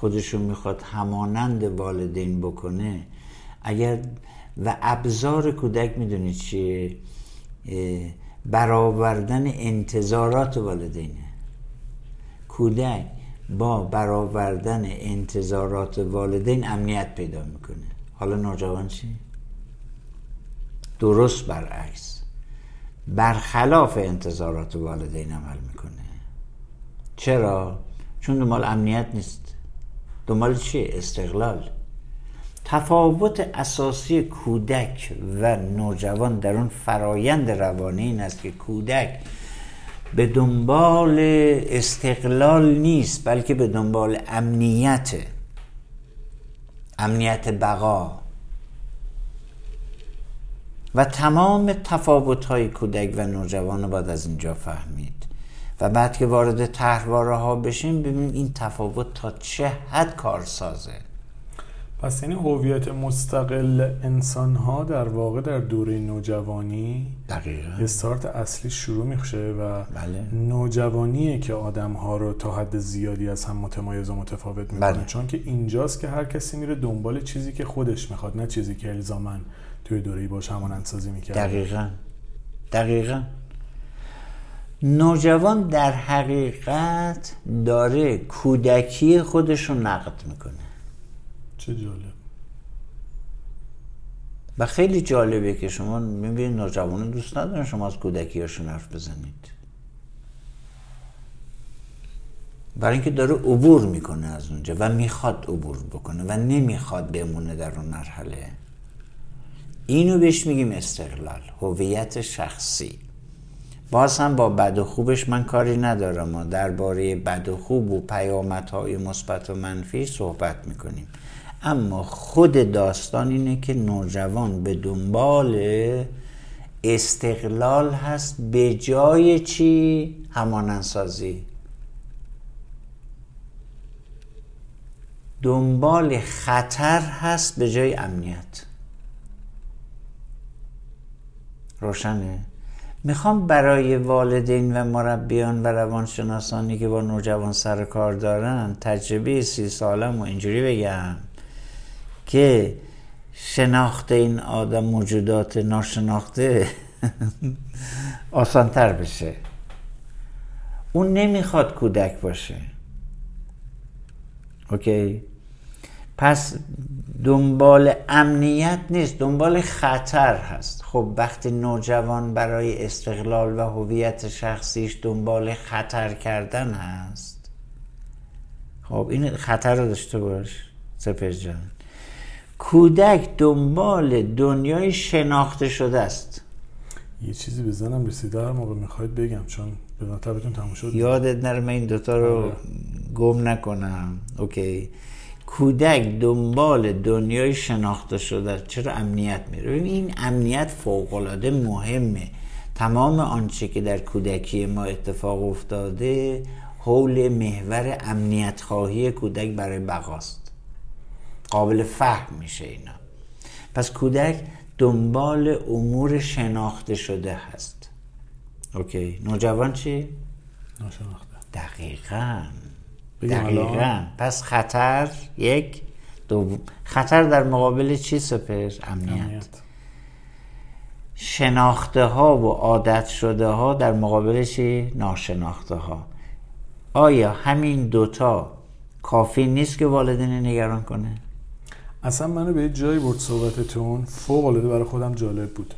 خودشو می‌خواد همانند والدین بکنه اگر و ابزار کودک می‌دونید چیه؟ برآوردن انتظارات والدینه. کودک با برآوردن انتظارات والدین امنیت پیدا می‌کنه. حالا نوجوان چی؟ درست برعکس. برخلاف انتظارات والدین عمل می‌کنه. چرا؟ چون دنبال امنیت نیست. دنبال چیه؟ استقلال. تفاوت اساسی کودک و نوجوان در اون فرایند روانی این است که کودک به دنبال استقلال نیست بلکه به دنبال امنیت امنیت بقا. و تمام تفاوت های کودک و نوجوان رو باید از اینجا فهمید. و بعد که وارد طرحواره ها بشیم ببینیم این تفاوت تا چه حد کار سازه. پس یعنی هویت مستقل انسان ها در واقع در دوره نوجوانی دقیقا. استارت اصلی شروع میشه و بله. نوجوانیه که آدم ها رو تا حد زیادی از هم متمایز و متفاوت می‌کنه. بله. چون که اینجاست که هر کسی میره دنبال چیزی که خودش می‌خواد نه چیزی که الزامن توی دوره‌ای باش همانند سازی می‌کرد دقیقا. دقیقا. نوجوان در حقیقت داره کودکی خودش رو نقد می‌کنه. چه جالب. و خیلی جالبه که شما می‌بینید نوجوانان دوست ندارن شما از کودکی هاشون حرف بزنید. برای اینکه داره عبور می‌کنه از اونجا و می‌خواد عبور بکنه و نمی‌خواد بمونه در اون مرحله. اینو بهش میگیم استقلال هویت شخصی. باز هم با بد و خوبش من کاری ندارم ما درباره بد و خوب و پیامدهای مثبت و منفی صحبت می‌کنیم. اما خود داستان اینه که نوجوان به دنبال استقلال هست به جای چی؟ همانندسازی دنبال خطر هست به جای امنیت. روشنه؟ می‌خوام برای والدین و مربیان و روانشناسانی که با نوجوان سر کار دارن تجربه سی سالم و اینجوری بگم که شناخت این آدم موجودات ناشناخته آسانتر بشه. اون نمی‌خواد کودک باشه. اوکی؟ پس دنبال امنیت نیست دنبال خطر هست. خب وقتی نوجوان برای استقلال و هویت شخصیش دنبال خطر کردن هست خب این خطر رو داشته باش سپس جان. کودک دنبال دنیای شناخته شده است. یه چیزی به ذهنم رسیده هر موقع می‌خواید بگم چون به مرتبتون تموم شد. یادت نره من این دوتا رو آره. گم نکنم. اوکی. کودک دنبال دنیای شناخته شده. چرا امنیت میره؟ این امنیت فوقالعاده مهمه. تمام آنچه که در کودکی ما اتفاق افتاده حول محور امنیت خواهی کودک برای بقاست. قابل فهم میشه اینا. پس کودک دنبال امور شناخته شده هست. اوکی. نوجوان چی؟ ناشناخته. دقیقا. دقیقا؟ پس خطر یک. دو خطر در مقابل چی سپر؟ امنیت, امنیت. شناخته ها و عادت شده ها در مقابل چی؟ ناشناخته ها آیا همین دوتا کافی نیست که والدین نگران کنه؟ اصلا منو به یه جایی برد صحبتتون. فوق العاده برای خودم جالب بود.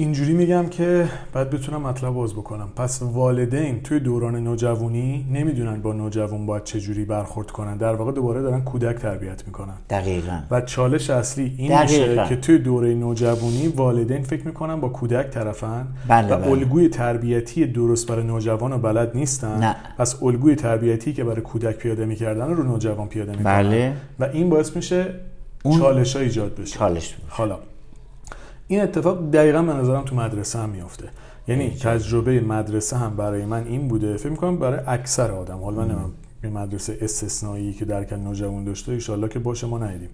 اینجوری میگم که بعد بتونم مطلب باز بکنم پس والدین توی دوران نوجوانی نمی‌دونن با نوجوان باید چجوری برخورد کنن در واقع دوباره دارن کودک تربیت می‌کنن دقیقا و چالش اصلی این دقیقاً. میشه که توی دوره نوجوانی والدین فکر می‌کنن با کودک طرفن بله، و بله. الگوی تربیتی درست برای نوجوان رو بلد نیستن نه. پس الگوی تربیتی که برای کودک پیاده می‌کردن رو نوجوان پیاده می‌کنن بله. و این باعث میشه اون- چالش ها ایجاد بشه چالش. حالا این اتفاق دقیقا به نظرم تو مدرسه هم میفته یعنی تجربه مدرسه هم برای من این بوده. فکر می‌کنم برای اکثر آدم. حالا من یه مدرسه استثنایی که در کل نوجوان داشته ایشالله که باشه ما ندیدیم.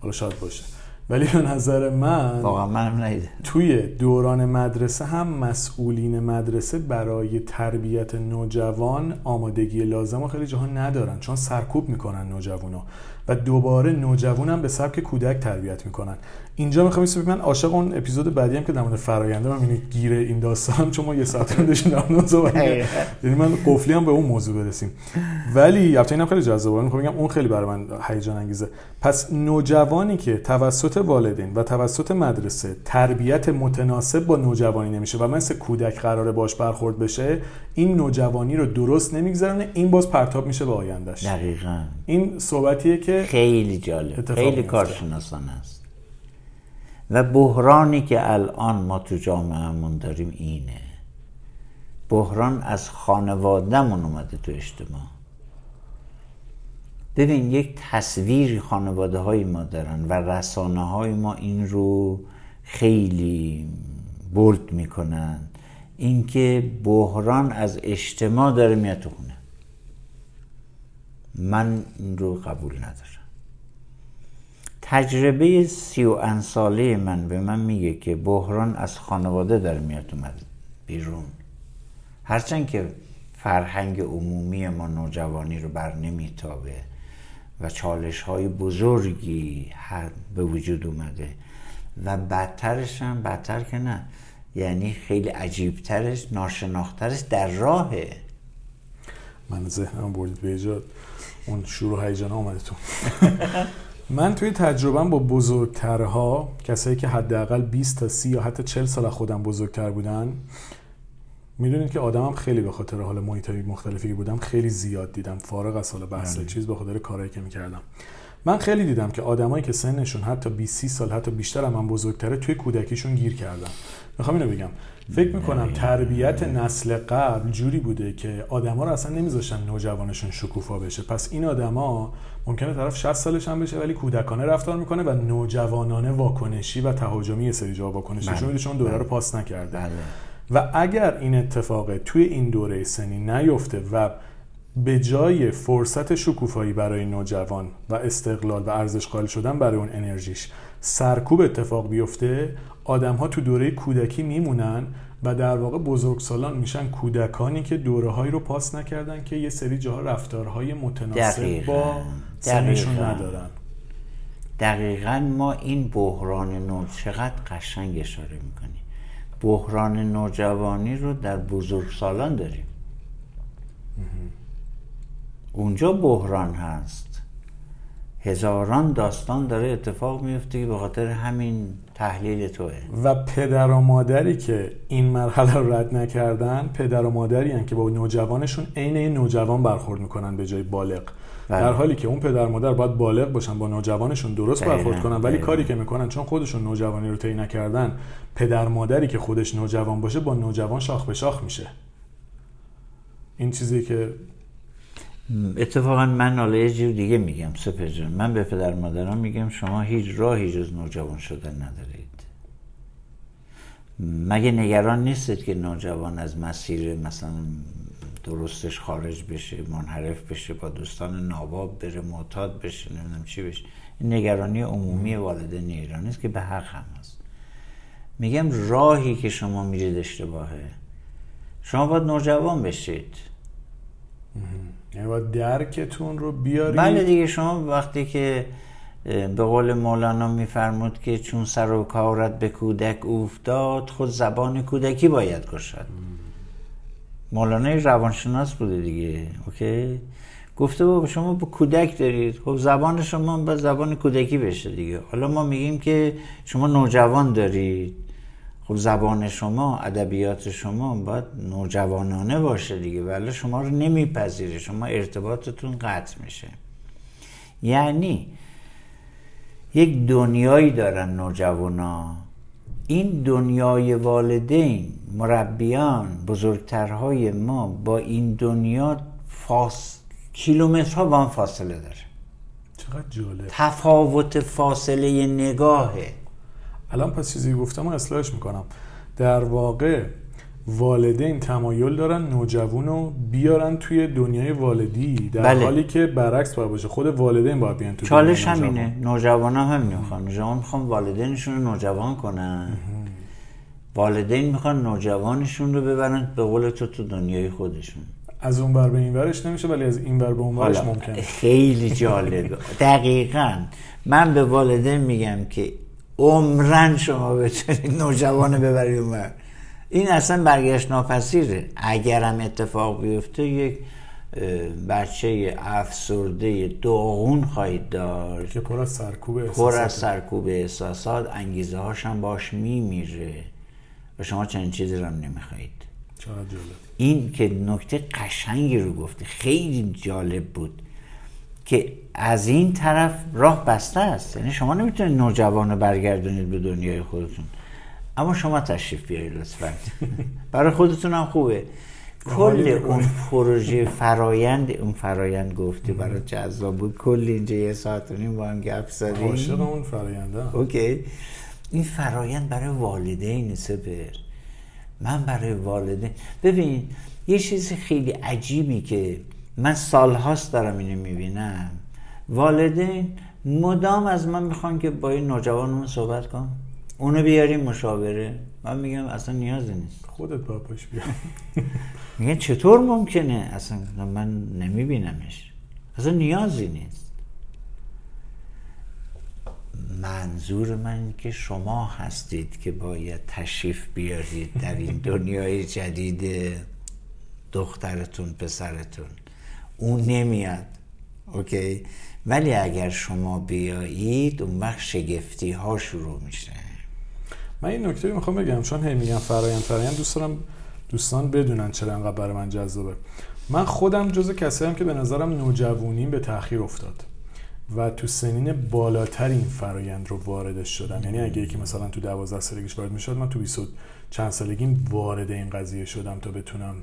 حالا شاید باشه. ولی به نظر من واقعا منم ندیدم. توی دوران مدرسه هم مسئولین مدرسه برای تربیت نوجوان آمادگی لازم و خیلی جاها ندارن. چون سرکوب می‌کنن نوجوانا و دوباره نوجوان هم به سبک کودک تربیت می‌کنن. اینجا می‌خوام یه من عاشق اون اپیزود بعدی هم که در مورد فراینده من اینو گیره این داستان چون ما یه ساعت رو داشتیم در مورد. یعنی من قفلی هم به اون موضوع برسیم. ولی البته اینم خیلی جذابه. می‌خوام بگم اون خیلی برای من هیجان انگیزه. پس نوجوانی که توسط والدین و توسط مدرسه تربیت متناسب با نوجوانی نمیشه و مثل کودک قراره باش برخورد بشه این نوجوانی رو درست نمیگذرونه. این باز پرتاب میشه به آیندهش دقیقا. این صحبتیه که خیلی جالب خیلی میفته. کارشناسانه است. و بحرانی که الان ما تو جامعهمون داریم اینه. بحران از خانوادهمون اومده تو اجتماع. ببین یک تصویری خانواده های ما دارن و رسانه های ما این رو خیلی بولد می‌کنن. اینکه بحران از اجتماع داره میاد تو خونه. من این رو قبول ندارم. تجربه سی و ان ساله من به من میگه که بحران از خانواده داره میاد اومد بیرون. هرچند که فرهنگ عمومی ما نوجوانی رو بر نمیتابه و چالش های بزرگی هر به وجود اومده و بدترش هم بدتر که نه. یعنی خیلی عجیبترش ناشناخترش در راهه. من ذهنم بردید به اون شروع هیجان تو من توی تجربهم با بزرگترها کسایی که حداقل 20 تا 30 یا حتی 40 سال خودم بزرگتر بودن می‌دونید که آدمم خیلی به خاطر حال محیطای مختلفی که بودم خیلی زیاد دیدم. فارغ از حال بحث چیز به خاطر کارهایی که می‌کردم. من خیلی دیدم که آدمایی که سنشون حتی 20 30 سال حتی بیشتر هم من بزرگتره توی کودکیشون گیر کردن. می‌خوام اینو بگم. فکر می‌کنم تربیت نسل قبل جوری بوده که آدما رو اصلا نمیذاشتن نوجوانشون شکوفا بشه پس این آدما ممکنه طرف 60 سالش هم بشه ولی کودکانه رفتار می‌کنه و نوجوانانه واکنشی و تهاجمی یه سری جا واکنشی بله. چون چون دوره رو بله. پاس نکرده بله و اگر این اتفاق توی این دوره سنی نیفته و به جای فرصت شکوفایی برای نوجوان و استقلال و ارزش قائل شدن برای اون انرژیش سرکوب اتفاق بیفته آدم ها تو دوره کودکی میمونن و در واقع بزرگسالان میشن کودکانی که دوره هایی رو پاس نکردن که یه سری جاها رفتارهای متناسب دقیقاً. با سنشون دقیقاً. ندارن. دقیقا ما این بحران نو چقدر قشنگ اشاره می‌کنی. بحران نوجوانی رو در بزرگسالان داریم. اونجا بحران هست. هزاران داستان داره اتفاق میفته که به خاطر همین تحلیل توه و پدر و مادری که این مرحله رو رد نکردن پدر و مادری هن که با نوجوانشون عین این نوجوان برخورد می‌کنن به جای بالغ بله. در حالی که اون پدر و مادر باید بالغ باشن با نوجوانشون درست دقیقاً، برخورد کنن ولی دقیقاً. کاری که می‌کنن چون خودشون نوجوانی رو طی نکردن پدر مادری که خودش نوجوان باشه با نوجوان شاخ به شاخ میشه این چیزی که اتفاقا من حالا یه جور دیگه میگم سپر جان. من به پدر مادران میگم شما هیچ راهی جز نوجوان شدن ندارید. مگه نگران نیستید که نوجوان از مسیر مثلا درستش خارج بشه منحرف بشه با دوستان ناباب بره معتاد بشه نمی‌دونم چی بشه؟ نگرانی عمومی والدین ایرانی است که به حق هم هست. میگم راهی که شما میرید اشتباهه. شما باید نوجوان بشید. یعنی باید درکتون رو بیارید. بله دیگه شما وقتی که به قول مولانا میفرمود که چون سر و کارت به کودک افتاد خود زبان کودکی باید گشاد مولانا روانشناس بوده دیگه اوکی؟ گفته بابا شما با کودک دارید. خب زبان شما با زبان کودکی بشه دیگه. حالا ما میگیم که شما نوجوان دارید. خب زبان شما ادبیات شما باید نوجوانانه باشه دیگه. ولی شما رو نمیپذیره. شما ارتباطتون قطع میشه. یعنی یک دنیایی دارن نوجوانا. این دنیای والدین مربیان بزرگترهای ما با این دنیا فاس... کیلومترها با هم فاصله داره. چقدر جالب. تفاوت فاصله نگاهه. الان پس چیزی گفتم و اصلاحش می‌کنم. در واقع والدین تمایل دارن نوجوان رو بیارن توی دنیای والدی در بله. حالی که برعکس باید باشه. خود والدین باید بیان توی چالش. همینه نوجوان. هم همین می‌خوان. نوجوان می‌خوان والدینشون رو نوجوان کنن. والدین می‌خوان نوجوانشون رو ببرن به قول تو تو دنیای خودشون. از اون بر به این ورش نمیشه ولی از این بر به اون ورش ممکنه. خیلی جالبه. دقیقا. من به والدین میگم که عمرن شما بتونید نوجوان ببرید اونور این اصلا برگشت ناپذیره. اگرم اتفاق بیفته یک بچه افسرده داغون خواهید داشت. که پر از سرکوب پر احساساته. از سرکوب احساسات انگیزه هاش هم باش میمیره و شما چنین چیزی رو هم جالب. این که نکته قشنگی رو گفته خیلی جالب بود که از این طرف راه بسته است. یعنی شما نمی‌تونید نوجوان رو برگردونید به دنیای خودتون. اما شما تشریف بیارید لطفا. برای خودتون هم خوبه. کل اون پروژه فرایند اون فرایند گفتی برای جذاب بود. کل اینجا یه ساعت و نیم با هم گپ زدیم. عاشق اون فراینده اوکی. این فرایند برای والدین سپر. من برای والدین. ببین یه چیز خیلی عجیبی که من سالهاست دارم اینو می‌بینم. والدین مدام از من می‌خوان که با این نوجوانمون صحبت کن. اونو بیاریم مشاوره. من میگم اصلا نیازی نیست. خودت با پاش بیا میگن چطور ممکنه؟ اصلا من نمیبینمش. اصلا نیازی نیست. منظور من که شما هستید که باید تشریف بیارید در این دنیای جدید دخترتون پسرتون. اون نمیاد. اوکی. ولی اگر شما بیایید اون وقت شگفتی ها شروع میشه. من این نکته می‌خوام بگم. چون هی میگم فرایند فرایند دوست دارم دوستان بدونن چرا انقدر برای من جذابه. من خودم جز کسایی هم که به نظرم نوجوانیم به تاخیر افتاد. و تو سنین بالاتر این فرایند رو واردش شدم. یعنی اگه یکی مثلا تو 12 سالگیش وارد می‌شد من تو 20 چند سالگیم وارد این قضیه شدم تا بتونم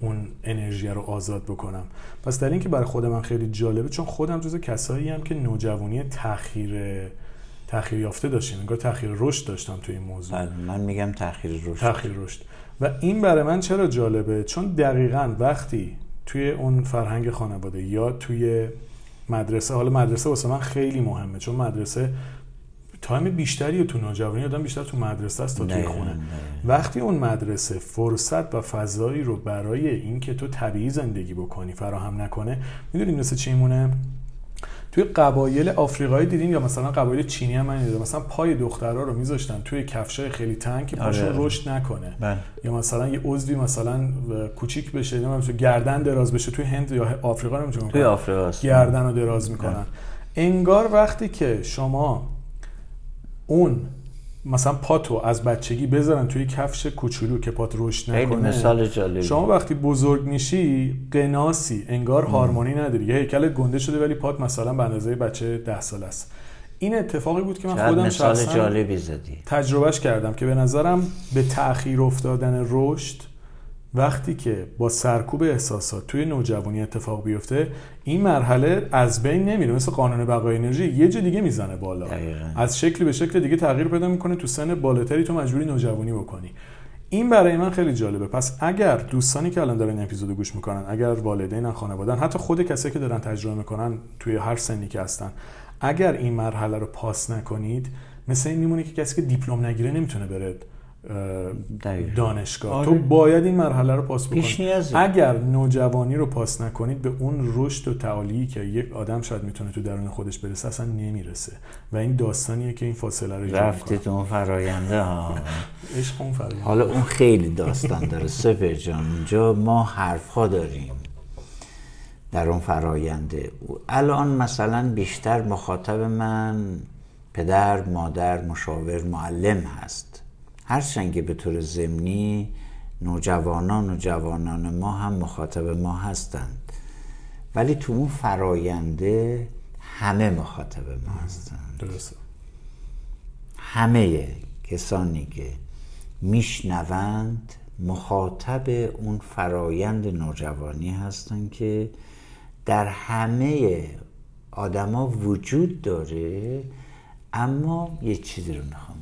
اون انرژی رو آزاد بکنم. پس در این که برای خود من خیلی جالبه چون خودم جز کسایی هم که نوجوانی تاخیر تاخیر یافته داشتیم. انگار تاخیر رشد داشتم توی این موضوع. بله، من میگم تاخیر رشد. تاخیر رشد. و این برای من چرا جالبه؟ چون دقیقا وقتی توی اون فرهنگ خانواده یا توی مدرسه حالا مدرسه واسه من خیلی مهمه چون مدرسه تایم بیشتری تو نوجوانی آدم بیشتر تو مدرسه است تا توی خونه. وقتی اون مدرسه فرصت و فضایی رو برای اینکه تو طبیعی زندگی بکنی فراهم نکنه می‌دونی مثل چی مونه توی قبایل آفریقایی دیدین یا مثلا قبایل چینی هم من دیدم. مثلا پای دخترها رو میذاشتن توی کفشای خیلی تنگ که پاشون آره. رشد نکنه. بله. یا مثلا یه عضوی مثلا کوچیک بشه نمی‌دونم گردن دراز بشه توی هند یا آفریقا نمی‌تونن توی آفریقا گردن رو دراز می‌کنن. بله. انگار وقتی که شما اون مثلا پاتو از بچگی بذارن توی کفش کوچولو که پات رشد نکنه. مثال جالبی. شما وقتی بزرگ میشی قناسی انگار هارمونی نداری. یه هیکل گنده شده ولی پات مثلا به اندازه بچه ده سال است. این اتفاقی بود که من خودم مثال جالبی زدی. تجربهش کردم که به نظرم به تأخیر افتادن رشد وقتی که با سرکوب احساسات توی نوجوانی اتفاق بیفته این مرحله از بین نمیره. مثل قانون بقای انرژی یه جا دیگه می‌زنه بالا. از شکلی به شکل دیگه تغییر پیدا می‌کنه تو سن بالاتری تو مجبوری نوجوانی بکنی. این برای من خیلی جالبه. پس اگر دوستانی که الان دارن این اپیزودو گوش می‌کنن اگر والدین خانوادن حتی خود کسایی که دارن تجربه می‌کنن توی هر سنی که هستن اگر این مرحله رو پاس نکنید مثل این میمونه که کسی که دیپلم نگیره نمی‌تونه بره دانشگاه. آره. تو باید این مرحله رو پاس بکنی. اگر نوجوانی رو پاس نکنید به اون رشد و تعالی که یک آدم شاید می‌تونه تو درون خودش برسه اصلا نمی‌رسه. و این داستانیه که این فاصله رو رفتید اون فراینده ها عشق اون فراینده حالا اون خیلی داستان داره. سپر جان اونجا ما حرف ها داریم در اون فراینده الان مثلا بیشتر مخاطب من پدر مادر مشاور معلم هست. هرچند که به طور ضمنی نوجوانان و جوانان ما هم مخاطب ما هستند. ولی تو اون فراینده همه مخاطب ما هستند. درسته. همه کسانی که میشنوند مخاطب اون فرایند نوجوانی هستند که در همه آدما وجود داره اما یه چیزی رو می‌خوام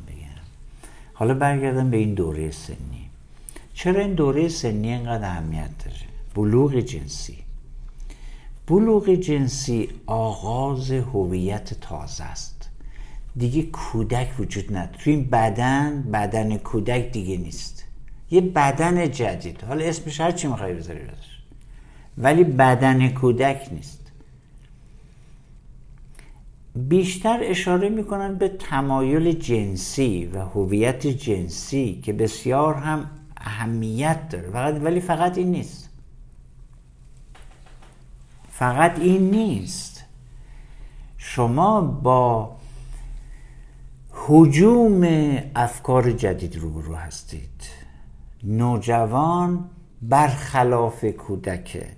حالا برگردم به این دوره سنی. چرا این دوره سنی اینقدر اهمیت داره؟ بلوغ جنسی. بلوغ جنسی آغاز هویت تازه است. دیگه کودک وجود نداره. توی این بدن بدن کودک دیگه نیست. یه بدن جدید. حالا اسمش هر چی می‌خوای بذاری ولی بدن کودک نیست. بیشتر اشاره می‌کنن به تمایل جنسی و هویت جنسی که بسیار هم اهمیت داره. فقط ولی فقط این نیست. فقط این نیست. شما با حجوم افکار جدید روبرو هستید. نوجوان برخلاف کودکه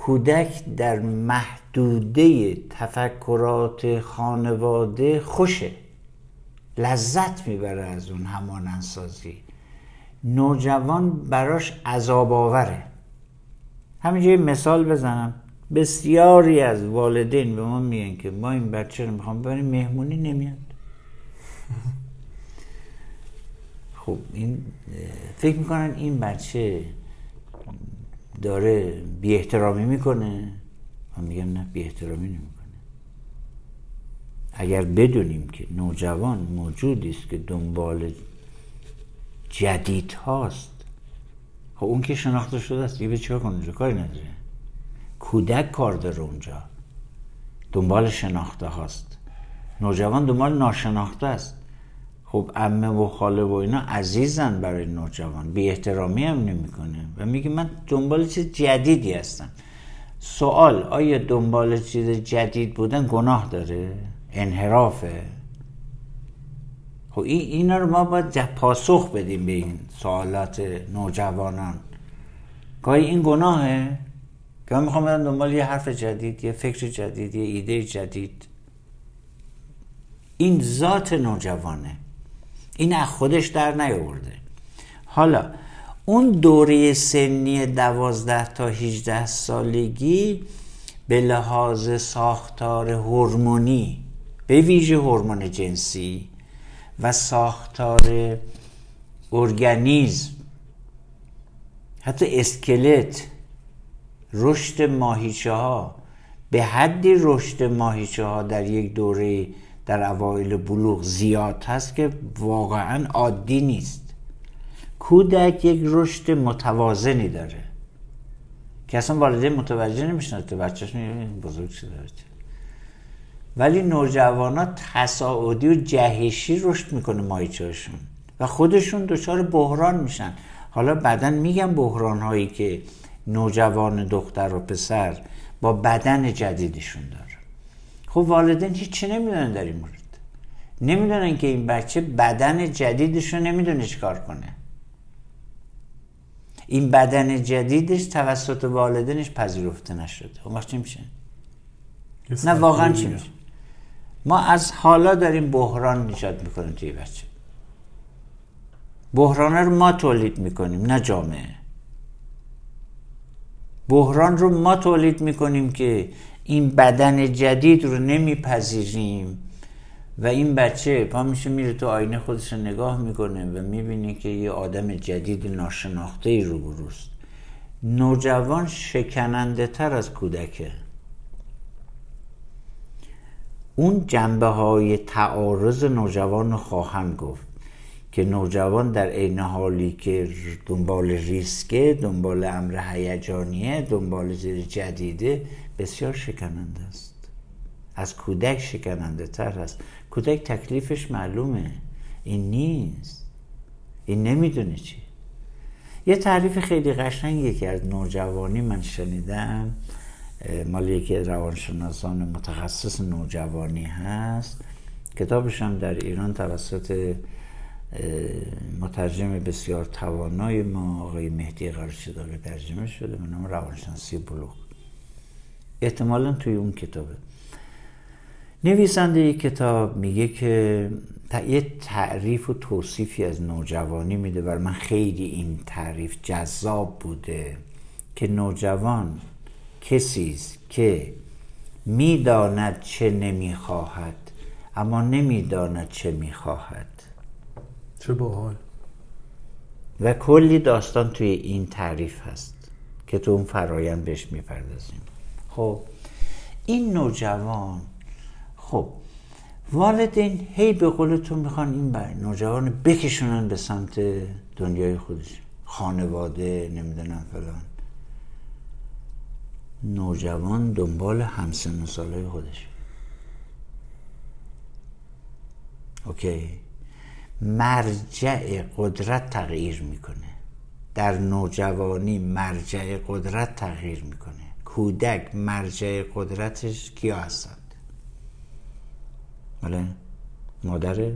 کودک در محدوده تفکرات خانواده خوشه. لذت می‌بره از اون همانندسازی نوجوان براش عذاب آوره. همینجا مثال بزنم. بسیاری از والدین به ما میگن که ما این بچه رو می‌خوام ببریم مهمونی نمیاد. خب این فکر می‌کنن این بچه داره بی احترامی می‌کنه؟ من میگم نه بی احترامی نمی‌کنه. اگر بدونیم که نوجوان موجودی است که دنبال جدید هاست خب اون که شناخته شده است دیگه چیکار کنه؟ اونجا کاری نداره. کودک کار داره اونجا. دنبال شناخته هاست. نوجوان دنبال ناشناخته است. خب امه و خاله و اینا عزیزن برای نوجوان. بی احترامی هم نمی‌کنه. و میگه من دنبال چیز جدیدی هستم. سوال آیا دنبال چیز جدید بودن گناه داره؟ انحرافه. خب این اینا رو ما باید پاسخ بدیم به این سوالات نوجوانان. گاهی این گناهه. که من می‌خوام بدم دنبال یه حرف جدید یه فکر جدید یه ایده جدید. این ذات نوجوانه. این از خودش در نیاورده. حالا اون دوره سنی دوازده تا 18 سالگی به لحاظ ساختار هورمونی به ویژه هورمون جنسی و ساختار ارگانیزم حتی اسکلت رشد ماهیچه ها به حدی رشد ماهیچه ها در یک دوره در اوایل بلوغ زیاد هست که واقعا عادی نیست. کودک یک رشد متوازنی داره که اصلا والدین متوجه نمیشن که بچهش بزرگ شده ولی نوجوانا تصاعدی و جهشی رشد می‌کنه مایچهشون و خودشون دچار بحران میشن. حالا بعدا میگم بحران هایی که نوجوان دختر و پسر با بدن جدیدشون داره. خب والدین هیچی نمی‌دونن در این مورد. نمی‌دونن که این بچه بدن جدیدش رو نمی‌دونه چیکار کنه. این بدن جدیدش توسط والدینش پذیرفته نشده. اون وقت چی میشه؟ نه واقعا چی میشه؟ ما از حالا داریم بحران نجات می‌کنیم توی بچه. بحران رو ما تولید می‌کنیم نه جامعه. بحران رو ما تولید می‌کنیم که این بدن جدید رو نمیپذیریم. و این بچه پا میشه میره تو آینه خودش رو نگاه می‌کنه و می‌بینه که یه آدم جدید ناشناخته ای رو بروست نوجوان شکننده تر از کودکه. اون جنبه های تعارض نوجوان رو خواهم گفت که نوجوان در عین حالی که دنبال ریسکه دنبال امر هیجانیه دنبال زیر جدیده بسیار شکننده است. از کودک شکننده تر است. کودک تکلیفش معلومه. این نیست. این نمی‌دونه چی. یه تعریف خیلی قشنگی که از نوجوانی من شنیدم مال یکی روانشناسان متخصص نوجوانی هست. کتابش هم در ایران توسط مترجم بسیار توانای ما آقای مهدی قرشداغی ترجمه شده به نام روانشناسی بلوغ. احتمالا توی اون کتابه. نویسنده کتاب میگه که یه تعریف و توصیفی از نوجوانی میده و من خیلی این تعریف جذاب بوده که نوجوان کسی است که می‌داند چه نمی‌خواهد اما نمی‌داند چه می‌خواهد. چه باحال. و کلی داستان توی این تعریف هست که تو اون فرایند بهش می‌پردازیم. خب این نوجوان خب والدین هی به قولتون می‌خوان این بر نوجوان بکشونن به سمت دنیای خودش. خانواده نمی‌دونم فلان. نوجوان دنبال همسن ساله خودش. اوکی؟ مرجع قدرت تغییر می‌کنه. در نوجوانی مرجع قدرت تغییر می‌کنه. کودک مرجع قدرتش کیا هستند؟ بله مادر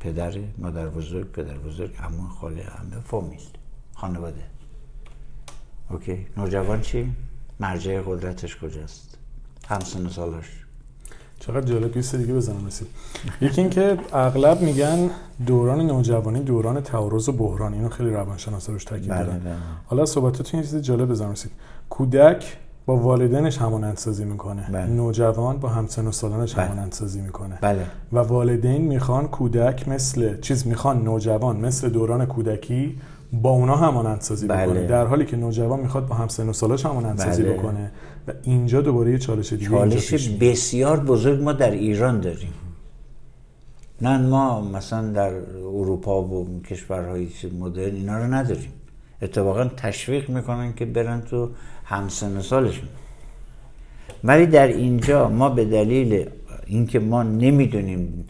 پدر مادر بزرگ پدر بزرگ اما خاله همه فامیل خانواده. اوکی نوجوان چی؟ مرجع قدرتش کجاست؟ همسن سالش. چقدر جالب یه دیگه بزنم رسید یکی اینکه اغلب میگن دوران نوجوانی دوران تعارض و بحران اینو خیلی روانشناسا روش تاکید بله، دارن بله. حالا صحبتتون یه چیز جالب بزنم. رسید کودک با والدینش همانند سازی می‌کنه بله. نوجوان با همسن و سالانش بله. همانند سازی می‌کنه بله و والدین می‌خوان کودک مثل چیز می‌خوان نوجوان مثل دوران کودکی با اونا همانند سازی بله. بکنه در حالی که نوجوان می‌خواد با همسن و سالاش همانند سازی بله. بکنه و اینجا دوباره یه چالش دیگه چالش. بسیار بزرگ ما در ایران داریم نه ما مثلا در اروپا و کشورهای مدرن اینا رو نداریم اتفاقا تشویق می‌کنن که برن تو همسن سالشون ولی در اینجا ما به دلیل اینکه ما نمی‌دونیم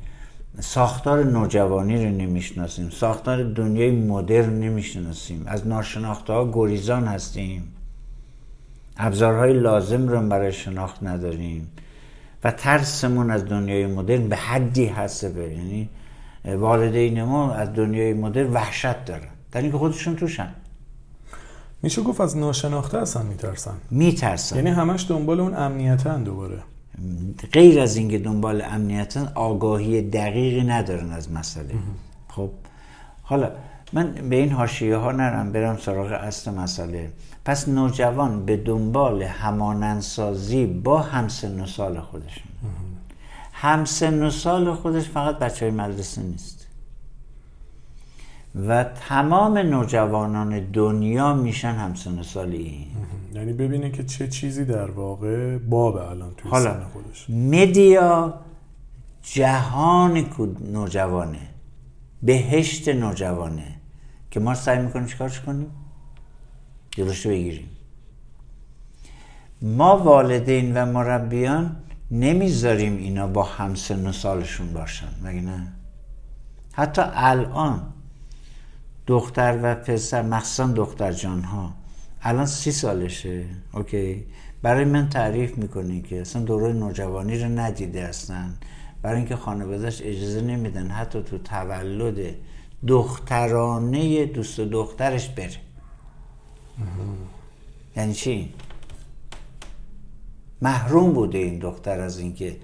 ساختار نوجوانی رو نمی‌شناسیم ساختار دنیای مدرن نمی‌شناسیم از ناشناخته ها گریزان هستیم. ابزارهای لازم رو برای شناخت نداریم و ترسمون از دنیای مدرن به حدی حسبه یعنی والدین ما از دنیای مدرن وحشت دارن. در اینکه خودشون توشن. میشه گفت از ناشناخته اصلا میترسن. میترسن. یعنی همش دنبال اون امنیتن دوباره. غیر از اینکه دنبال امنیتن آگاهی دقیقی ندارن از مسئله. خب حالا من به این حاشیه ها نرم برم سراغ اصل مسئله. پس نوجوان به دنبال همانندسازی با همسن و سال خودشون. همسن و سال خودش فقط بچه های مدرسه نیست. و تمام نوجوانان دنیا میشن همسن سال این یعنی ببینه که چه چیزی در واقع بابه الان توی حالا سن خودش. مدیا جهان نوجوانه بهشت نوجوانه. که ما سعی می‌کنیم چیکارش کنیم؟ جلوش بگیریم. ما والدین و مربیان نمی‌ذاریم اینا با همسن و سالشون باشن مگه نه؟ حتی الان دختر و پسر مخصوصا دختر جان ها الان سی سالشه. اوکی. برای من تعریف می‌کنه که اصلا دوره نوجوانی رو ندیده اصلا برای اینکه خانوادهش اجازه نمیدن حتی تو تولد دخترانه دوست دخترش بره. یعنی چی؟ محروم بوده این دختر از اینکه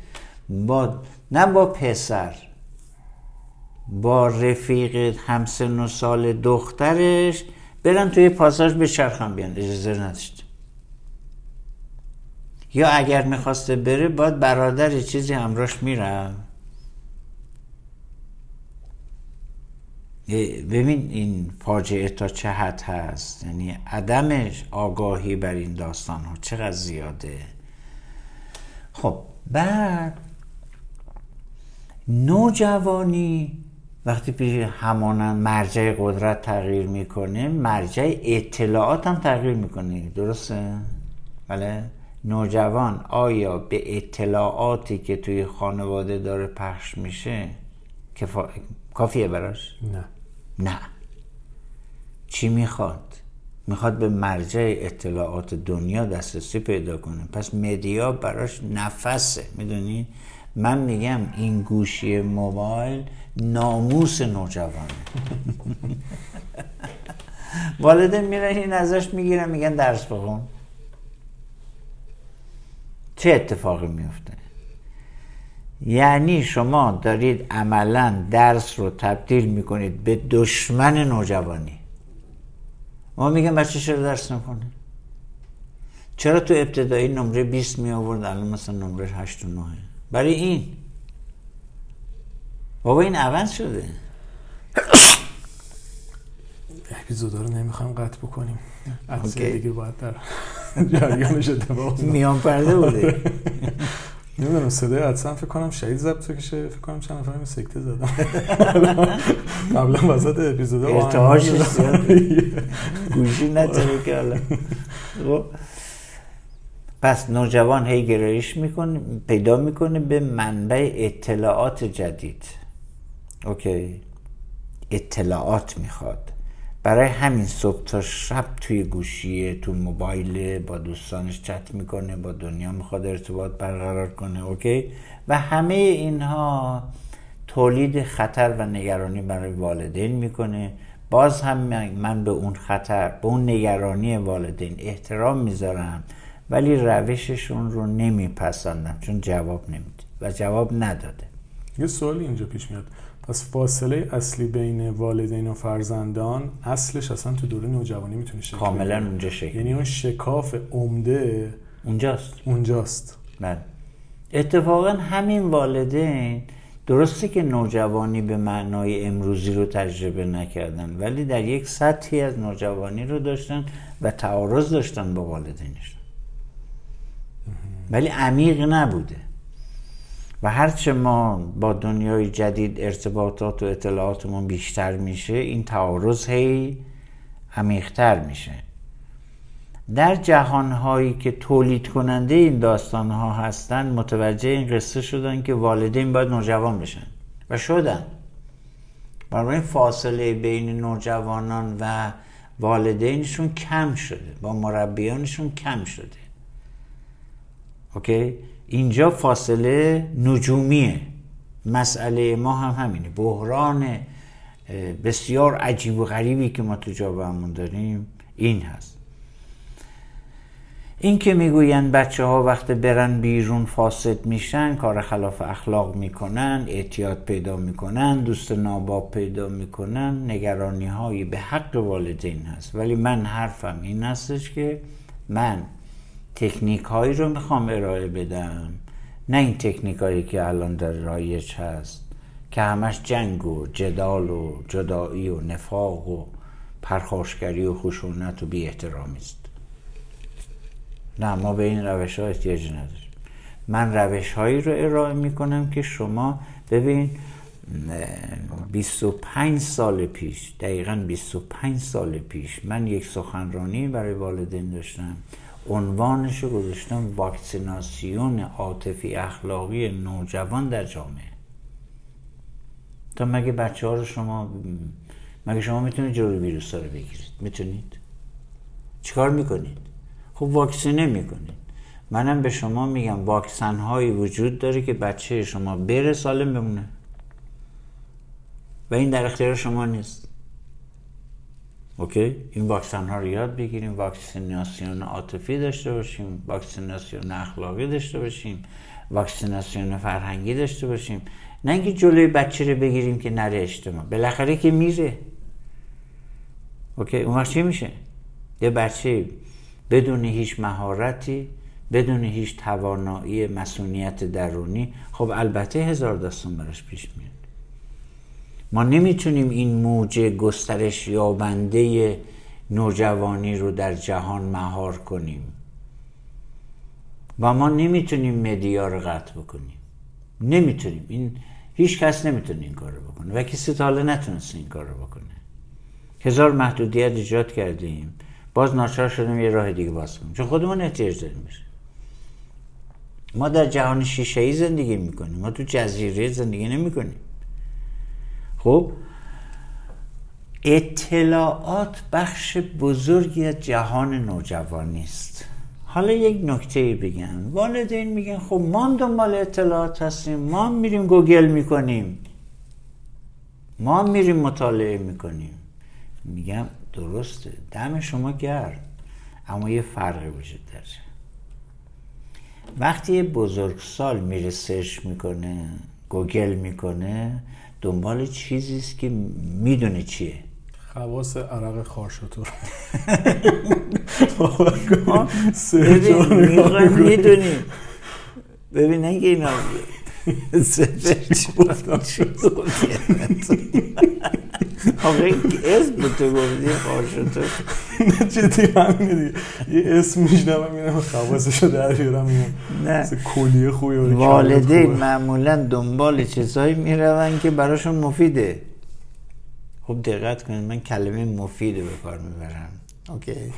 با نه با پسر با رفیق همسن و سال دخترش برن توی پاساژ به چرخم بیان. اجازه نداشت یا اگر می‌خواسته بره باید برادر چیزی همراش میرم ببین این فاجعه تا چه حد هست. یعنی عدم آگاهی بر این داستان ها چقدر زیاده. خب بعد نوجوانی وقتی پیش همانند مرجع قدرت تغییر می‌کنه مرجع اطلاعات هم تغییر می‌کنه درسته؟ بله نوجوان آیا به اطلاعاتی که توی خانواده داره پخش میشه کفا... کافیه براش؟ نه نه چی می‌خواد؟ می‌خواد به مرجع اطلاعات دنیا دسترسی پیدا کنه پس مدیا براش نفسه می‌دونی؟ من میگم این گوشی موبایل ناموس نوجوانه. والدین میرن این ازش می‌گیرن میگن درس بخون. چه اتفاقی میفته؟ یعنی شما دارید عملا درس رو تبدیل می‌کنید به دشمن نوجوانی. ما میگم بچه چرا درس نکنه چرا تو ابتدایی نمره 20 می آورد الان مثلا نمره 8 و 9 برای این. بابا این عوض شده اپیزودا رو نمی‌خوایم قطع بکنیم اوکی. دیگه باید در جریانش اتفاق. میان پرده بوده نمی‌دونم صدای عدسم فکر کنم شهید ضبط کشه فکر کنم چند نفر اینو سکته زدم قبلا وسط اپیزودا. زیاده. گوشی نداره که حالا خب. پس نوجوان هی گرایش می‌کنه پیدا می‌کنه به منبع اطلاعات جدید اوکی. اطلاعات می‌خواد. برای همین صبح تا شب توی گوشیه تو موبایل با دوستانش چت می‌کنه با دنیا می‌خواد ارتباط برقرار کنه اوکی؟ و همه اینها تولید خطر و نگرانی برای والدین می‌کنه. باز هم من به اون خطر به اون نگرانی والدین احترام می‌ذارم ولی روششون رو نمیپسندم چون جواب نمیده و جواب نداده. یه سوالی اینجا پیش میاد. پس فاصله اصلی بین والدین و فرزندان اصلش اصلا تو دوره نوجوانی می‌تونه شکل کاملا. اونجا شکل یعنی اون شکاف عمده اونجاست. اونجاست. بله. اتفاقا همین والدین درسته که نوجوانی به معنای امروزی رو تجربه نکردن ولی در یک سطحی از نوجوانی رو داشتن و تعارض داشتن با والدینشون. ولی عمیق نبوده. و هرچه ما با دنیای جدید ارتباطات و اطلاعاتمون بیشتر میشه این تعارض هی عمیقتر میشه. در جهانهایی که تولید کننده این داستانها هستند متوجه این قصه شدن که والدین باید نوجوان بشن و شدن. بنابراین فاصله بین نوجوانان و والدینشون کم شده با مربیانشون کم شده. اوکی؟ اینجا فاصله نجومیه. مسئله ما هم همینه. بحران بسیار عجیب و غریبی که ما تو جامعهمون داریم این هست. این که می‌گویند بچه ها وقت برن بیرون فاسد میشن کار خلاف اخلاق می‌کنن اعتیاد پیدا می‌کنن دوست ناباب پیدا می‌کنن نگرانی هایی به حق والدین هست. ولی من حرفم این هستش که من تکنیک هایی رو می‌خوام ارائه بدم. نه این تکنیک هایی که الان در رایج هست که همش جنگ و جدال و جدایی و نفاق و پرخاشگری و خشونت و بی احترامی است. نه ما به این روش ها احتیاج نداریم. من روش هایی رو ارائه می کنم که شما ببین 25 سال پیش دقیقا 25 سال پیش من یک سخنرانی برای والدین داشتم. عنوانش گذاشتم واکسیناسیون عاطفی اخلاقی نوجوان در جامعه. تا مگه بچه ها رو شما مگه شما می‌تونید جلوی ویروس رو بگیرید؟ می‌تونید؟ چیکار می‌کنید؟ خب واکسینه می‌کنید. منم به شما میگم واکسن هایی وجود داره که بچه شما بره سالم بمونه. و این در اختیار شما نیست. اوکی؟ این واکسن ها رو یاد بگیریم. واکسیناسیون عاطفی داشته باشیم واکسیناسیون اخلاقی داشته باشیم واکسیناسیون فرهنگی داشته باشیم. نه اینکه جلوی بچه رو بگیریم که نره اجتماع. بالاخره که میره. اوکی؟ اون چی میشه؟ یه بچه بدون هیچ مهارتی بدون هیچ توانایی مسئولیت درونی خب البته هزار داستان براش پیش میاد. ما نمی‌تونیم این موج گسترش یابنده نوجوانی رو در جهان مهار کنیم. و ما نمی‌تونیم مدیا رو قطع بکنیم. نمی‌تونیم. این هیچ کس نمی‌تونه این کار رو بکنه. و کسی تا حالا نتونست این کار رو بکنه. هزار محدودیت ایجاد کردیم. باز ناچار شدیم یه راه دیگه باز کنیم. چون خودمون احتیاج داریم بشه ما در جهان شیشه ای زندگی می‌کنیم. ما تو جزیره زندگی نمی‌کنیم. خب اطلاعات بخش بزرگی از جهان نوجوانی است حالا یک نکته بگم. والدین میگن خب ما دنبال اطلاعات هستیم ما میریم گوگل می‌کنیم. ما میریم مطالعه می‌کنیم. میگم درسته دم شما گرم اما یه فرقی وجود داره. وقتی یه بزرگسال میره search می‌کنه گوگل می‌کنه دنبال چیزی است که می‌دونه چیه. خواص عرق خارشتور می‌دونیم. ببین اینکه اینا آقا اسم به تو گفتی خارشتور جدی همینه دیگه. یه اسم میشنم میرم خواصشو در بیارم نه. کلیه خوبی والدین معمولا دنبال چیزهایی میرون که براشون مفیده. خب دقت کنید من کلمه مفید به کار می‌برم. اوکی.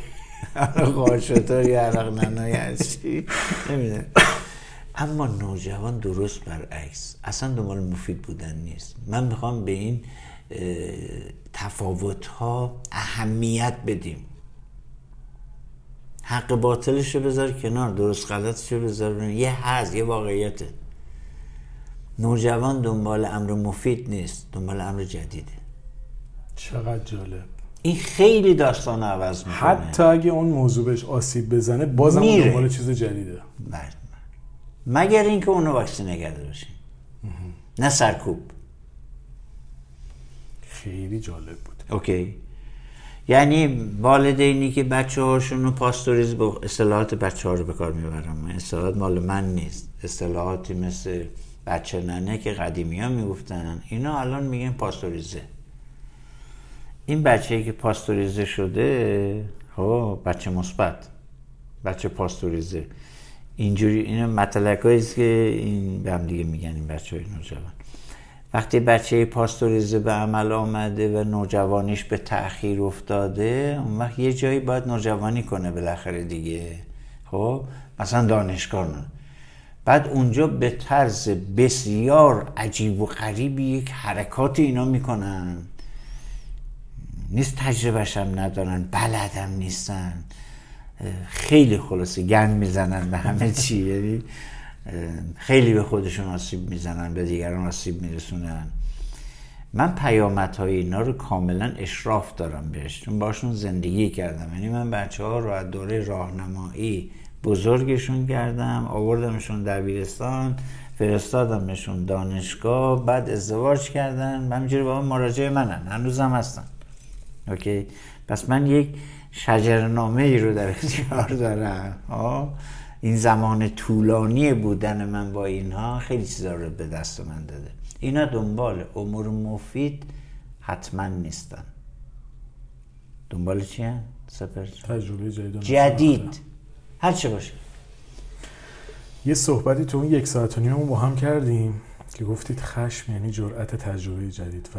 خارشتور یا عرق ننای هستی. نمی‌دونم. اما نوجوان درست برعکس. اصلا دنبال مفید بودن نیست. من می‌خوام به این تفاوت ها اهمیت بدیم. حق باطلش رو بذار کنار درست غلطش رو بذار یه هز یه واقعیته. نوجوان دنبال امر مفید نیست دنبال امر جدیده. چقدر جالب. این خیلی داستان عوض می‌کنه. حتی اگه اون موضوع بهش آسیب بزنه بازم میره. دنبال چیز جدیده. بله. مگر اینکه اونو واکسینه کرده باشیم. نه سرکوب. خیلی جالب بود. اوکی. یعنی والدینی که بچه هاشون رو پاستوریز با اصطلاحات بچه ها رو به کار می‌برم اصطلاحات مال من نیست. اصطلاحاتی مثل بچه ننه که قدیمی ها می‌گفتن. اینا الان میگن پاستوریزه. این بچه که پاستوریزه شده ها بچه مثبت. بچه پاستوریزه. اینجوری این مطلق است که این به هم دیگه میگن این بچه های نوجوان وقتی بچه پاستوریزه به عمل آمده و نوجوانیش به تأخیر افتاده اون وقت یه جایی باید نوجوانی کنه بالاخره دیگه. خب؟ مثلا دانشگاه. بعد اونجا به طرز بسیار عجیب و غریبی یک حرکات اینا می‌کنن. نیست تجربهش هم ندارن بلدم نیستن. خیلی خلاصه گند می‌زنن به همه چی. یعنی خیلی به خودشون آسیب می‌زنن به دیگران آسیب میرسونن. من پیامت های اینا رو کاملا اشراف دارم بهش چون باشون زندگی کردم. یعنی من بچه ها رو از دوره راهنمایی بزرگشون کردم آوردمشون دبیرستان فرستادمشون دانشگاه بعد ازدواج کردن همینجوری با من مراجعه منن. هنوزم هستن. اوکی؟ پس من یک شجرنامه ای رو در اختیار دارم. آه؟ این زمان طولانی بودن من با اینها خیلی چیزا رو به دست من داده. اینا دنبال امور مفید حتما نیستن. دنبال چی هم؟ سپر تجربه جدید جدید. هر چه باشه. یه صحبتی تو اون یک ساعت و نیممون با هم کردیم که گفتید خشم یعنی جرأت تجربه جدید و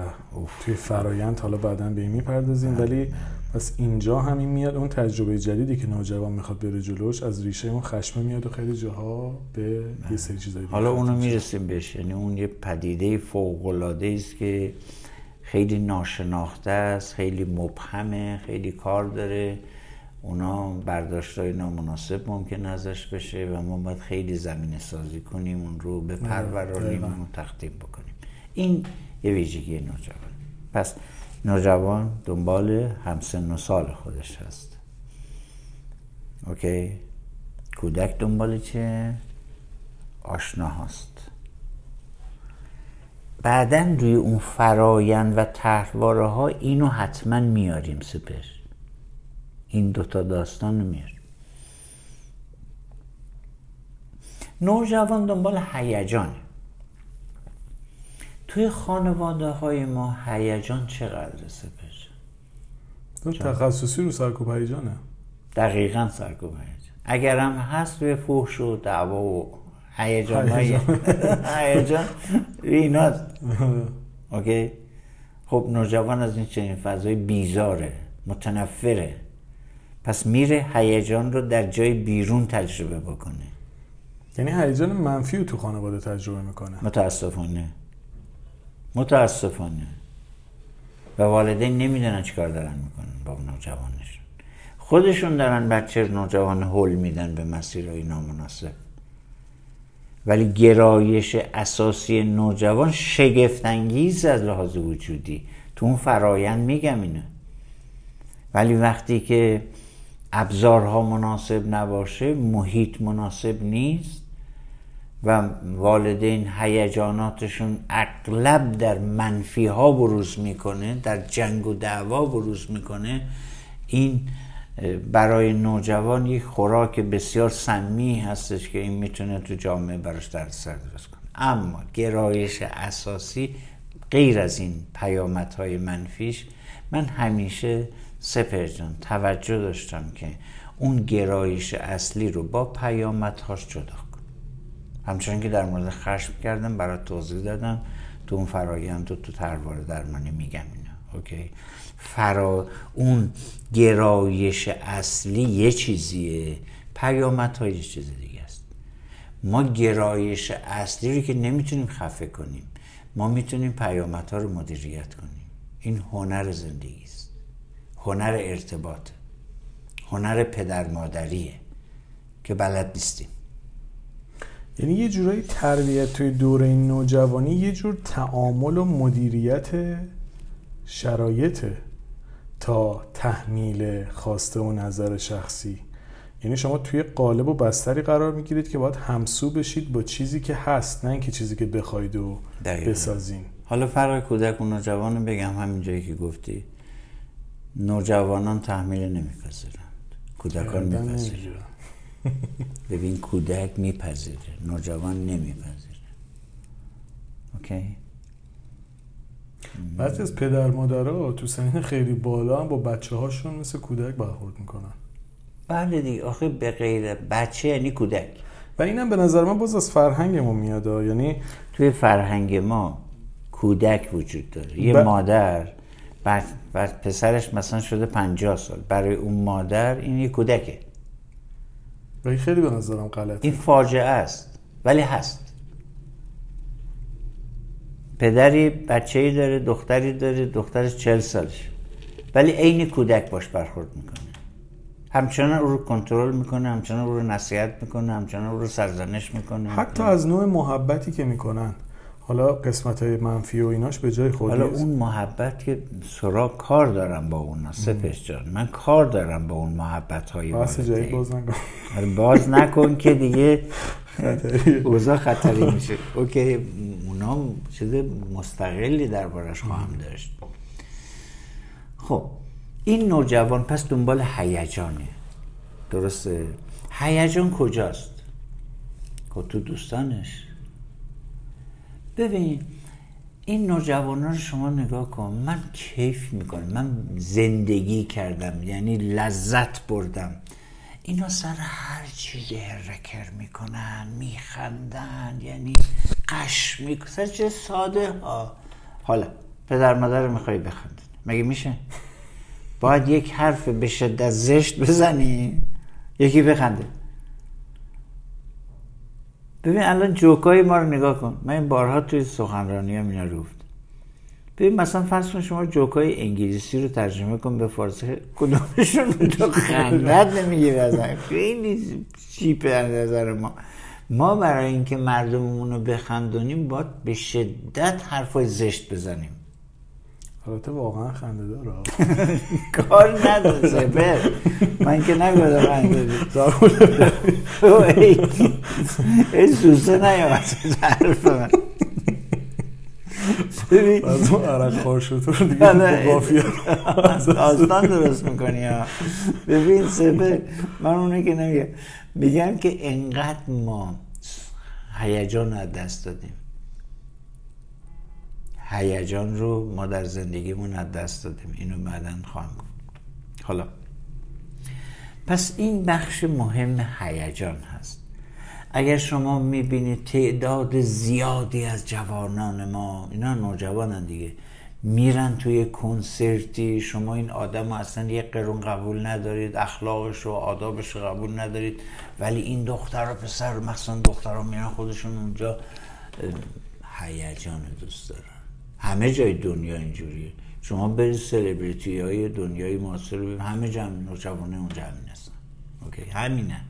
توی فرایند حالا بعدا به این می‌پردازیم ولی پس اینجا همین میاد اون تجربه جدیدی که نوجوان می‌خواد بره جلوش از ریشه اون خشم میاد و خیلی جاها به یه سری چیزایی حالا اونو می‌رسیم بهش. یعنی اون یه پدیده فوق العاده است که خیلی ناشناخته است خیلی مبهمه خیلی کار داره. اونا برداشت های نامناسب ممکن ازش بشه و ما باید خیلی زمینه سازی کنیم اون رو به پرورانیم و تختیم بکنیم. این یه ویژگی نوجوان. پس نوجوان دنبال همسن و سال خودش هست. اوکی کودک دنبال چه؟ آشنا هست بعدا روی اون فرایند و طرحواره ها اینو حتما میاریم سپر. این دوتا داستان رو میاریم. نوجوان دنبال هیجانه توی خانواده های ما هیجان چقدر سپر تو تخصصی رو سرکوب هیجانه دقیقا سرکوب هیجان اگر هم هست به فحش و دعوا و هیجان. های هیجان. اینا. اوکی؟ خب نوجوان از این چنین فضای بیزاره متنفره. پس میره هیجان رو در جای بیرون تجربه بکنه. یعنی هیجان منفی رو تو خانواده تجربه می‌کنه. متاسفانه. متاسفانه. و والدین نمی‌دونن چیکار دارن می‌کنن با نوجوانشون خودشون دارن بچه نوجوان هول میدن به مسیرهای نامناسب. ولی گرایش اساسی نوجوان شگفتانگیز از لحاظ وجودی. تو اون فرایند میگم اینه ولی وقتی که ابزارها مناسب نباشه محیط مناسب نیست. و والدین هیجاناتشون اغلب در منفی ها بروز می‌کنه در جنگ و دعوا بروز می‌کنه. این برای نوجوان یک خوراک بسیار سمی هستش که این می‌تونه تو جامعه براش درد سر درست کنه. اما گرایش اساسی غیر از این پیامدهای منفیش من همیشه سپر توجه داشتم که اون گرایش اصلی رو با پیامدهاش جدا همچنان که در مورد خشم کردم برای توضیح دادم. تو اون فرایند تو تو تروار درمانی میگم اینا. اوکی؟ فرا اون گرایش اصلی یه چیزیه. پیامدها یه چیز دیگه است. ما گرایش اصلی رو که نمی‌تونیم خفه کنیم. ما می‌تونیم پیامدها رو مدیریت کنیم. این هنر زندگی است. هنر ارتباط هنر پدر مادریه که بلد نیستیم. یعنی یه جورایی تربیت توی دوره نوجوانی یه جور تعامل و مدیریت شرایطه تا تحمیل خواسته و نظر شخصی. یعنی شما توی قالب و بستری قرار می‌گیرید که باید همسو بشید با چیزی که هست نه اینکه چیزی که بخواید و دقیقاً. بسازین. حالا فرق کودک و نوجوان بگم همین جایی که گفتی. نوجوانان تحمیل نمیپذیرند. کودکان میپذیرند. ببین کودک میپذیره نوجوان نمیپذیره. اوکی؟ بعضی از پدر مادرها تو سنین خیلی بالا هم با بچه هاشون مثل کودک برخورد می‌کنن. بله دیگه. آخه به غیر بچه یعنی کودک. و اینم به نظر من باز از فرهنگمون میاد ها. یعنی توی فرهنگ ما کودک وجود داره. یه ب- مادر بعد, بعد پسرش مثلا شده پنجاه سال. برای اون مادر این یه کودکه. و این خیلی به نظرم غلطه. این فاجعه است ولی هست. پدری بچه ای داره دختری داره دخترش چل سالش ولی عین کودک باش برخورد می‌کنه. همچنان او رو کنترل می‌کنه همچنان او رو نصیحت می‌کنه همچنان او رو سرزنش می‌کنه. حتی از نوع محبتی که می‌کنن. حالا قسمت های منفی و ایناش به جای خودی حالا اون محبت که سرا کار دارم با اون سپش جان. من کار دارم با اون محبت های جدید باز نکن. باز نکن که دیگه. اوضاع خطری میشه. اوکی اونا چیز مستقلی دربارش خواهم داشت. خب این نوجوان پس دنبال هیجانه. درسته؟ هیجان کجاست؟ خب تو دوستانش. ببین این نوجوان رو شما نگاه کن. من کیف می‌کنم. من زندگی کردم. یعنی لذت بردم. اینا سر هر چیزی هرکر می‌کنن میخندن یعنی قش می‌کنن. سر چه ساده ها. حالا پدر مادر رو می‌خوای بخندن مگه میشه؟ باید یک حرف به شدت زشت بزنی. یکی بخنده. ببین الان جوکای ما رو نگاه کن. من این بارها توی سخنرانی هم اینا رو ببین مثلا فرض کن شما جوکای انگلیسی رو ترجمه کن به فارسی. کدومشون تو خندت نمی‌گیره اصلا خیلی چیپه از نظر ما. ما برای اینکه مردممون رو بخندونیم باید به شدت حرفای زشت بزنیم. البته واقعا خنده داره. کار نداره سپر من که نگفتم خنده ای سوسه نیامد حرف من. ببین. از اون عرق خار شد رو دیگه داستان درست می‌کنی ها ببین سپه من اونه که نمیگم. میگم که انقدر ما هیجان از دست دادیم. هیجان رو ما در زندگیمون از دست دادیم. اینو بعدا خواهم گفت. حالا پس این بخش مهم هیجان هست. اگر شما می‌بینید تعداد زیادی از جوانان ما اینا نوجوانن دیگه میرن توی کنسرتی شما این آدم اصلا یک قرون قبول ندارید اخلاقش و آدابش رو قبول ندارید ولی این دختر و پسر مثلا دخترها میرن خودشون اونجا. هیجان دوست دارن. همه جای دنیا اینجوریه. شما برید سلبریتی های دنیای معاصر رو همه جمع نوجوانه اونجا همین هستن. اوکی؟ همینن.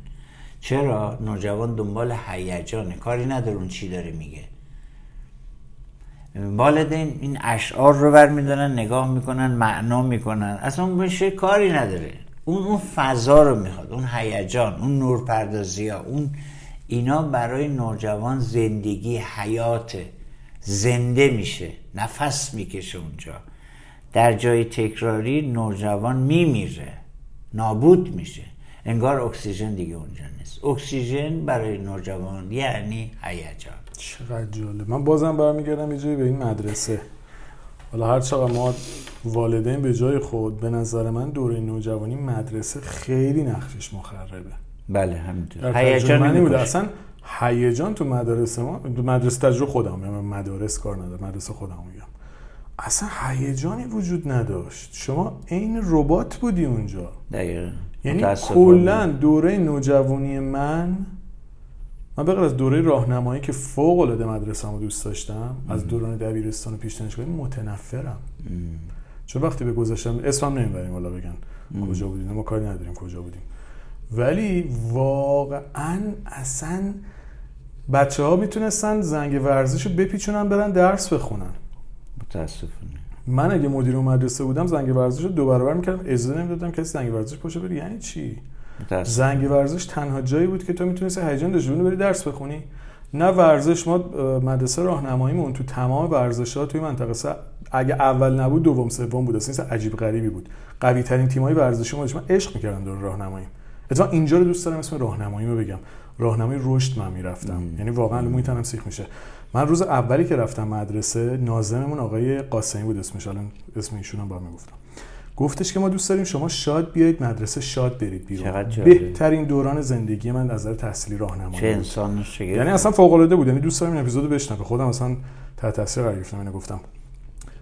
چرا؟ نوجوان دنبال هیجانه. کاری نداره اون چی داره میگه. والدین این اشعار رو برمیدارن نگاه می‌کنن معنا می‌کنن. اصلا اون کاری نداره. اون اون فضا رو می‌خواد. اون هیجان اون نورپردازی ها اون اینا برای نوجوان زندگی حیاته زنده میشه. نفس می‌کشه اونجا. در جای تکراری نوجوان میمیره. نابود میشه. انگار اکسیژن دیگه اونجا نیست. اکسیژن برای نوجوان یعنی هیجان. چقدر جالب. من بازم برمیگردم یه به این مدرسه. حالا هر چقدر ما والدین به جای خود به نظر من دوره نوجوانی مدرسه خیلی نقشش مخربه. بله همینطور. هیجان می‌کشه. اصلا هیجان تو مدرسه ما تو مدرسه تجربه خودم من مدارس کار ندارم مدرسه خودم میگم. اصلا هیجانی وجود نداشت. شما عین ربات بودی اونجا. دقیقا. یعنی. کلا دوره نوجوانی من من بغیر از دوره راهنمایی که فوق العاده مدرسه‌مو دوست داشتم از دوران دبیرستان و پیش دانشگاهی متنفرم. چون وقتی به گذاشتم اسمم نمی‌بریم والا بگن. کجا بودیم؟ ما کاری نداریم کجا بودیم. ولی واقعا اصلا بچه ها می‌تونستن زنگ ورزش رو بپیچونن برن درس بخونن. متاسفانه. من اگه مدیر مدرسه بودم زنگ ورزش رو دو برابر می‌کردم اجازه نمی‌دادم کسی زنگ ورزش پاشه بری یعنی چی؟ زنگ ورزش تنها جایی بود که تو می‌تونستی هیجان داشته بری درس بخونی. نه ورزش ما مدرسه راهنماییمون تو تمام ورزش ها توی منطقه س... اگه اول نبود دوم سوم بود. اصلا عجیب غریبی بود. قوی ترین تیمای ورزشی ما من عشق می‌کردم دور راهنمایی. اتفاقا اینجا رو دوست دارم اسم راهنمایی رو بگم. راهنمای رشد من می‌رفتم. یعنی واقعا موی تنم سیخ میشه. من روز اولی که رفتم مدرسه ناظممون آقای قاسمی بود اسمش. الان اسم ایشون هم با می‌گفتم. گفتش که ما دوست داریم شما شاد بیایید مدرسه شاد برید بیرون. بهترین دوران زندگی من از نظر تحصیلی راهنمایی چه انسان یعنی اصلا فوق العاده بود. یعنی دوست دارم این اپیزودو بشنوه خودم اصلا تحت تاثیر قرار گرفتم اینو گفتم.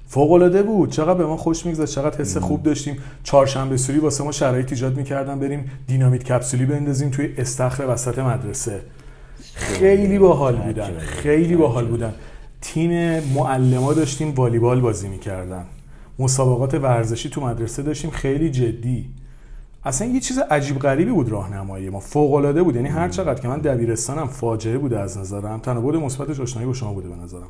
فوق العاده بود. چقدر به ما خوش میگذشت چقدر حس خوب داشتیم. چهارشنبه سوری واسه ما شرایط ایجاد می‌کردن. بریم دینامیت کپسولی بندازیم توی استخر وسط مدرسه. خیلی باحال بودن. خیلی باحال بودن. تیم معلما داشتیم والیبال بازی می‌کردن. مسابقات ورزشی تو مدرسه داشتیم. خیلی جدی. اصلا یه چیز عجیب غریبی بود راهنمایی ما. فوق العاده بود. یعنی هر چقدر که من دبیرستانم فاجعه بوده از نظرم. تنها بود مثبتش آشنایی با شما بوده به نظرم.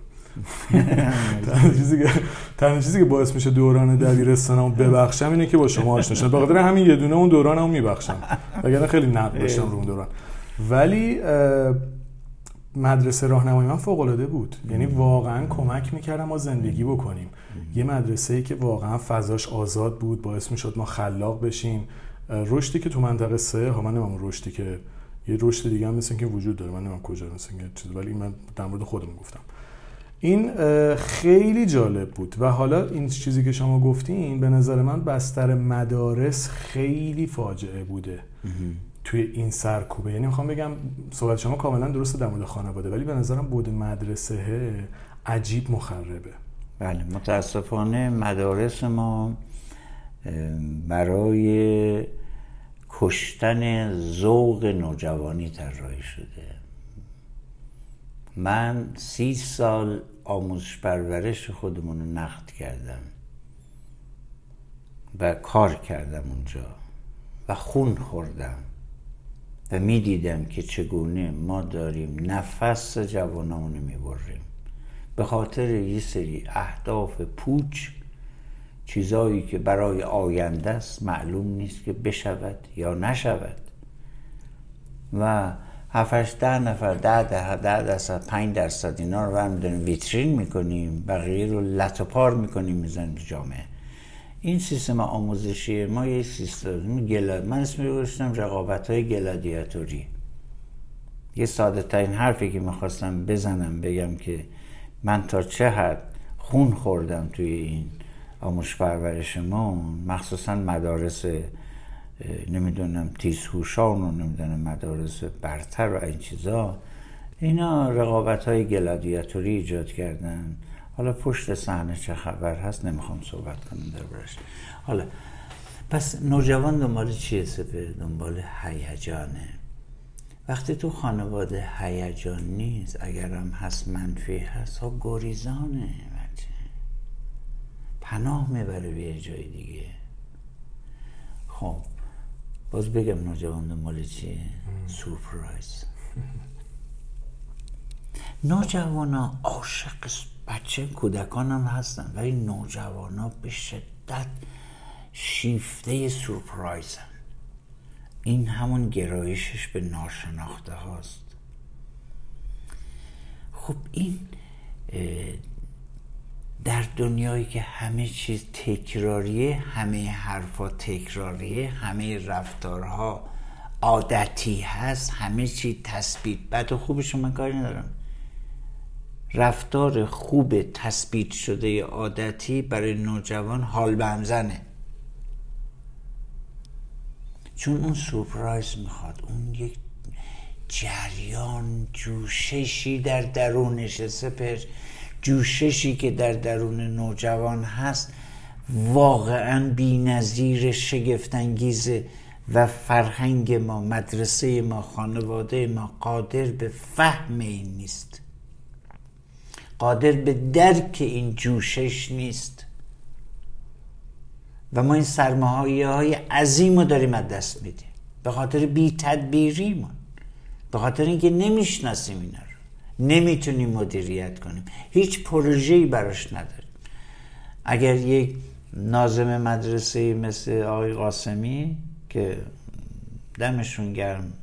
تنها چیزی که تنها چیزی که باعث میشه دوران دبیرستانم ببخشم اینه که با شما آشنا شدم. بخاطر همین یه دونه اون دورانمو میبخشم. وگرنه خیلی نقد داشتم رو اون دوران. ولی مدرسه راهنمایی من فوق العاده بود. یعنی واقعا کمک می‌کردم ما زندگی بکنیم. یه مدرسه ای که واقعا فضاش آزاد بود باعث می‌شد ما خلاق بشیم. رشدی که تو منطقه سه ها من نمیم رشدی که یه رشد دیگه هم مثل که وجود داره من نمیم کجا مثل که چیز ولی من در مورد خودم گفتم. این خیلی جالب بود و حالا این چیزی که شما گفتین به نظر من بستر مدارس خیلی فاجعه بوده. توی این سرکوبه. یعنی می‌خوام بگم صحبت شما کاملا درسته در مورد خانواده ولی به نظرم بود مدرسه عجیب مخربه. بله متاسفانه مدارس ما برای کشتن ذوق نوجوانی طراحی شده. من سی سال آموزش پرورش خودمون رو نقد کردم و کار کردم اونجا و خون خوردم و می‌دیدم که چگونه ما داریم نفس جوانمون رو می‌بریم. به خاطر یه سری اهداف پوچ چیزایی که برای آینده است معلوم نیست که بشود یا نشود. و هفتش ده نفر ده ده ده درصد پنج درصد اینا رو هم داریم ویترین می‌کنیم بقیه رو لطپار می‌کنیم می‌زنیم جامعه. این سیستم آموزشی ما یه سیستم گلاد من اسم گذاشتم رقابت های گلادیاتوری. یه ساده ترین حرفی که می‌خواستم بزنم بگم که من تا چه حد خون خوردم توی این آموزش پرورش ما مخصوصا مدارس نمی‌دونم تیزهوشان و نمی‌دونم مدارس برتر و این چیزا اینا رقابت های گلادیاتوری ایجاد کردن. حالا پشت صحنه چه خبر هست؟ نمی‌خوام صحبت کنم دربارش. حالا پس نوجوان دنبال چیه سپه؟ دنبال هیجانه. وقتی تو خانواده هیجان نیست اگرم هست منفی هست ها گریزانه. بچه پناه می‌بره به جای دیگه. خب باز بگم نوجوان دنبال چیه سورپرایز. نوجوان ها عاشق بچه کودکان هم هستن ولی نوجوان ها به شدت شیفته سورپرایزن. این همون گرایشش به ناشناخته هاست. خب این در دنیایی که همه چیز تکراریه همه حرفا تکراریه همه رفتارها عادتی هست همه چی تثبیت. بد و خوبش من کاری ندارم. رفتار خوب تثبیت شده عادتی برای نوجوان حال بمزنه چون اون سورپرایز می‌خواد اون یک جریان جوششی در درونش سپر جوششی که در درون نوجوان هست واقعا بی نظیر شگفتانگیزه و فرهنگ ما مدرسه ما خانواده ما قادر به فهم این نیست. قادر به درک این جوشش نیست. و ما این سرمایه های عظیم رو داریم از دست میدیم. به خاطر بی تدبیریمون به خاطر اینکه نمی‌شناسیم اینا نمی‌تونیم مدیریت کنیم. هیچ پروژه‌ای براش نداریم. اگر یک نازم مدرسه مثل آقای قاسمی که دمشون گرم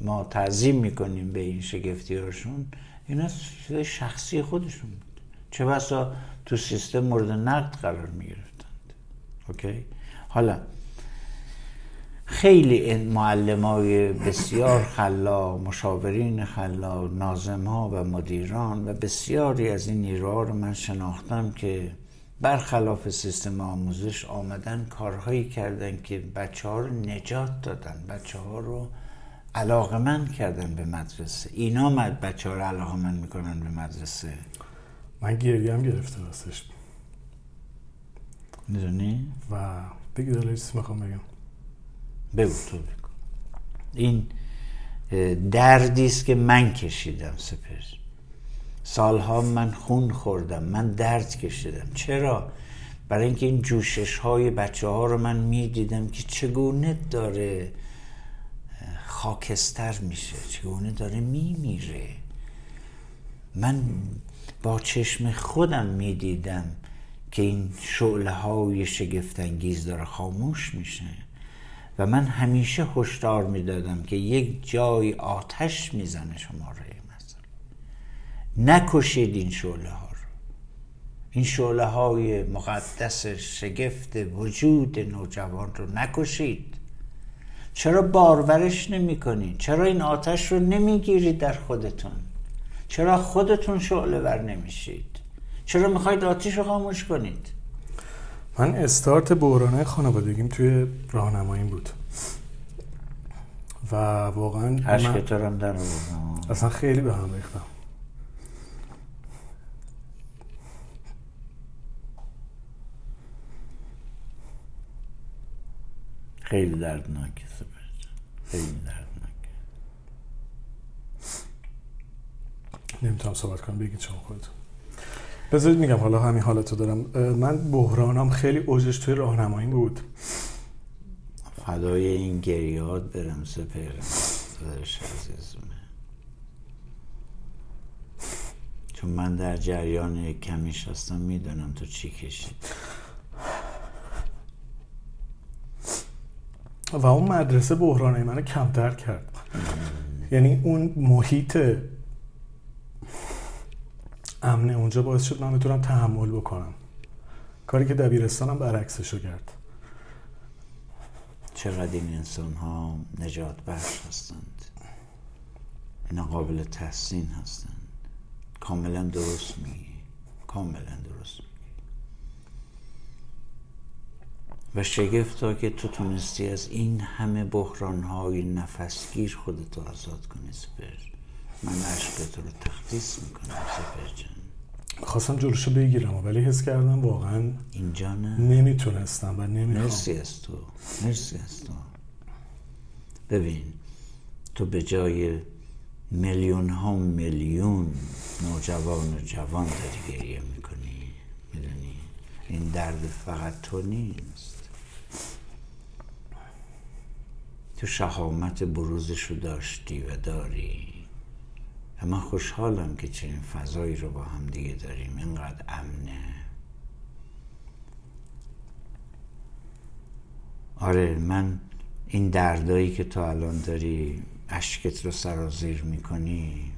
ما تعظیم می‌کنیم به این شگفتی هاشون اینا شخصی خودشون بود. چه بسا تو سیستم مورد نقد قرار می‌گرفتند. اوکی؟ حالا خیلی معلم های بسیار خلا مشاورین خلا نازم ها و مدیران و بسیاری از این نیروها رو من شناختم که برخلاف سیستم آموزش آمدن کارهایی کردن که بچه ها رو نجات دادن بچه ها رو علاقمند کردن به مدرسه. اینا مد بچه ها رو علاقمند می‌کنن به مدرسه. من گریه هم گرفته راستش. می‌دونی؟ و بگی چیزی می‌خوام بگم. تو بگو. این دردی است که من کشیدم سپر سالها من خون خوردم من درد کشیدم. چرا؟ برای اینکه این جوشش های بچه ها رو من می‌دیدم که چگونه داره خاکستر میشه چگونه داره میمیره. من با چشم خودم می‌دیدم که این شعله های شگفتانگیز داره خاموش میشه. و من همیشه هشدار می‌دادم که یک جای آتش می‌زنه شما رو نکشید این شعله ها رو. این شعله های مقدس شگفت وجود نوجوان رو نکشید. چرا بارورش نمی کنید؟ چرا این آتش رو نمی‌گیرید در خودتون؟ چرا خودتون شعله ور نمیشید؟ چرا می‌خواید آتیش رو خاموش کنید؟ من استارت بحرانه خانوادگیم توی راهنماییم بود. و واقعا من... در اصلا خیلی به هم ریختم. خیلی دردناکه خیلی دردناکه. نمی‌تونم صحبت کنم بگید شما خودتون. بذارید میگم حالا همین حالتو دارم. من بحرانم خیلی اوجش توی راهنمایی بود. فدای این گریات برم سپر. دادرش عزیزمه. چون من در جریان کمیش هستم می‌دونم تو چی کشید و اون مدرسه بحرانه منو کمتر کرد. یعنی اون محیط امن اونجا باعث شد من بتونم تحمل بکنم. کاری که دبیرستانم برعکسشو کرد. چقدر این انسان ها نجات بخش هستند؟ اینا قابل تحسین هستند. کاملا درست میگی. کاملا درست و شگفتا که تو تونستی از این همه بحران های نفسگیر خودتو آزاد کنی سپر. من عشق رو تخصیص می‌کنم سپر جان. خواستم جلوشو بگیرم ولی حس کردم واقعا اینجا نه. نمی‌تونستم و نمی‌خوام. مرسی از تو مرسی از تو ببین تو به جای میلیون ها میلیون نوجوان و جوان داری گریه می‌کنی می‌دونی؟ این درد فقط تو نیست. تو شهامت بروزش رو داشتی و داری. و من خوشحالم که چنین فضایی رو با هم دیگه داریم. اینقدر امنه. آره من این دردایی که تو الان داری اشکت رو سرازیر می‌کنی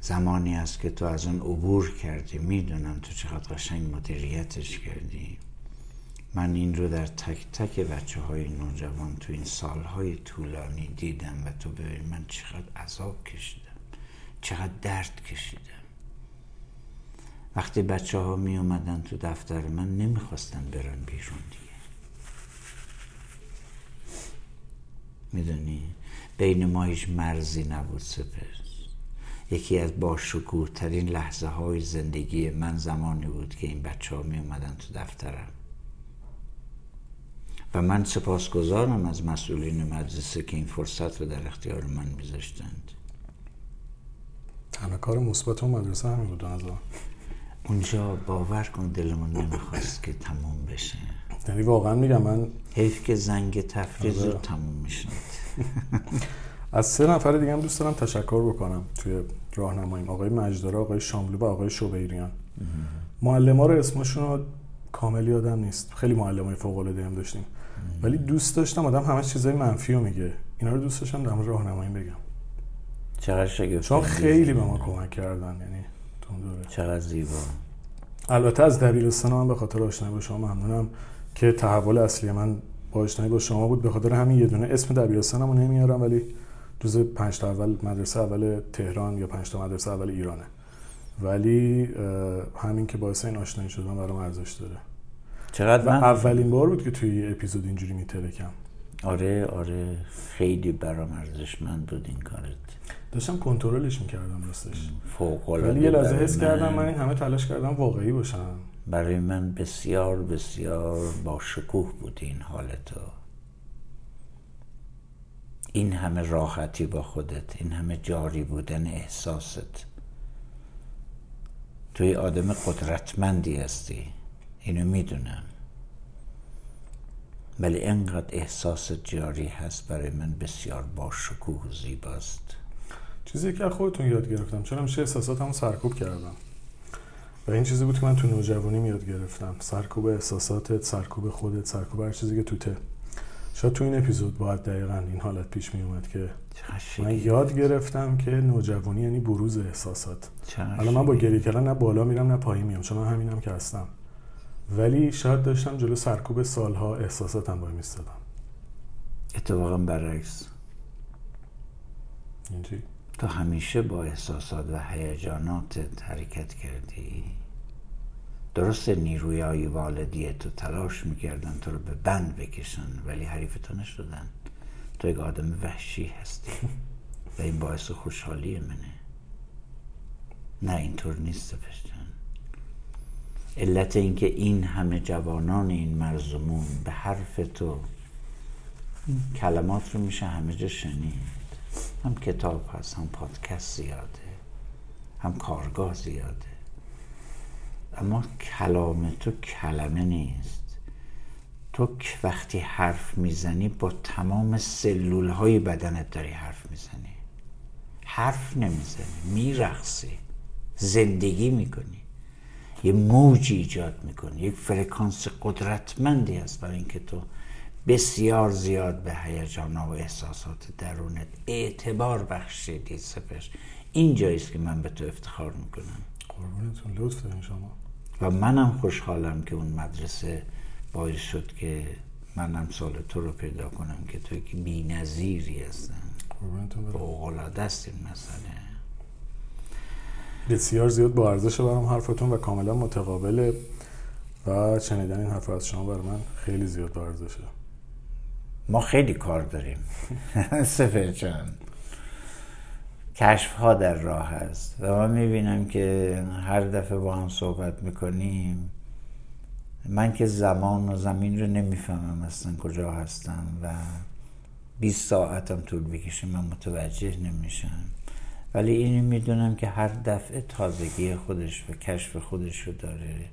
زمانی است که تو از اون عبور کردی. می‌دونم تو چقدر قشنگ مدیریتش کردی. من این رو در تک تک بچه های نوجوان تو این سالهای طولانی دیدم و تو ببین من چقدر عذاب کشیدم چقدر درد کشیدم. وقتی بچه ها می اومدن تو دفتر من نمی‌خواستن برن بیرون دیگه. می‌دونی؟ بین ما هیچ مرزی نبود سپر یکی از باشکوه ترین لحظه های زندگی من زمانی بود که این بچه ها می اومدن تو دفترم. و من سپاسگزارم از مسئولین مدرسه که این فرصت رو در اختیار من میذاشتند. تنها کار مثبت اون مدرسه همین بود اونجا باور کن دلمون نمی‌خواست که تموم بشه. یعنی واقعا میگم من حیف که زنگ تفریز رو تموم می‌شد. از سه نفر دیگه هم دوست دارم تشکر بکنم توی راهنماییم. آقای مجدارا آقای شاملو و آقای شوبیریان معلم ها رو اسمشون رو کامل یادم نیست. خیلی معلم های فوق العاده هم داشتیم. ولی دوست داشتم آدم همه چیزای منفی رو میگه. اینا رو دوست داشتم در مورد راهنمایی بگم. چقدر شگفت چون خیلی به ما کمک کردن یعنی دوره. چقدر زیبا. البته از دبیرستان من به خاطر آشنایی با شما ممنونم که تحول اصلی من با آشنایی با شما بود. به خاطر همین یه دونه اسم دبیرستانم رو نمیارم ولی جز پنج تا اول مدرسه اول تهران یا پنج تا مدرسه اول ایرانه. ولی همین که باعث این آشنایی شدن برام ارزش داره. چقدر من؟ اولین بار بود که توی یه اپیزود اینجوری میترکم. آره آره. خیلی برام ارزشمند بود این کارت. داشتم کنترلش می‌کردم راستش. فوق العاده ولی یه لحظه حس کردم من. این همه تلاش کردم واقعی باشم. برای من بسیار بسیار با شکوه بود این حال تو این همه راحتی با خودت این همه جاری بودن احساست. توی آدم قدرتمندی هستی. اینو می‌دونم. ولی انقدر احساست جاری هست برای من بسیار با شکوه و زیباست. چیزی که خودتون یاد گرفتم چون همیشه احساساتمو سرکوب کردم؟ و این چیزی بود که من تو نوجوانی یاد گرفتم. سرکوب احساساتت سرکوب خودت سرکوب هر چیزی که توته. شاید تو این اپیزود باید دقیقا این حالت پیش می اومد که من. یاد گرفتم که نوجوانی یعنی بروز احساسات. الان من با. گریه کردن نه بالا میرم نه پایین میام چون من همینم که هستم. ولی شاید داشتم جلو سرکوب سالها احساساتم وای میستادم اتفاقا برعکس. اینجوری. تو همیشه با احساسات و هیجاناتت حرکت کردی؟ درست نیروی های والدی تو تلاش می‌کردن تو رو به بند بکشن ولی حریف تو نشدن. تو یک آدم وحشی هستی. و این باعث خوشحالی منه. نه اینطور نیست جان. علت اینکه این همه جوانان این مرزمون به حرف تو این کلمات رو میشه همه جا شنید. هم کتاب هست هم پادکست زیاده هم کارگاه زیاده. اما کلام تو کلمه نیست. تو وقتی حرف می‌زنی با تمام سلول های بدنت داری حرف می‌زنی. حرف نمی‌زنی میرقصی زندگی می‌کنی. یه موجی ایجاد می‌کنی. یک فرکانس قدرتمندی هست برای اینکه تو بسیار زیاد به هیجان و احساسات درونت اعتبار بخشیدی سپش. این جاییست که من به تو افتخار می‌کنم. قربونتون لطف دارین شما. و منم خوشحالم که اون مدرسه باعث شد که منم سال تو رو پیدا کنم که توی که بی نظیری هستن قربونتون برم. این مسئله. بسیار زیاد با ارزش برام حرفتون و کاملا متقابله و شنیدن این حرف از شما برای من خیلی زیاد با ارزشه. ما خیلی کار داریم. سفر جان. کشف ها در راه هست و من می‌بینم که هر دفعه با هم صحبت می‌کنیم. من که زمان و زمین رو نمی‌فهمم اصلا کجا هستم و 20 ساعتم طول بکشه من متوجه نمیشم. ولی اینو می‌دونم که هر دفعه تازگی خودش و کشف خودش رو داره.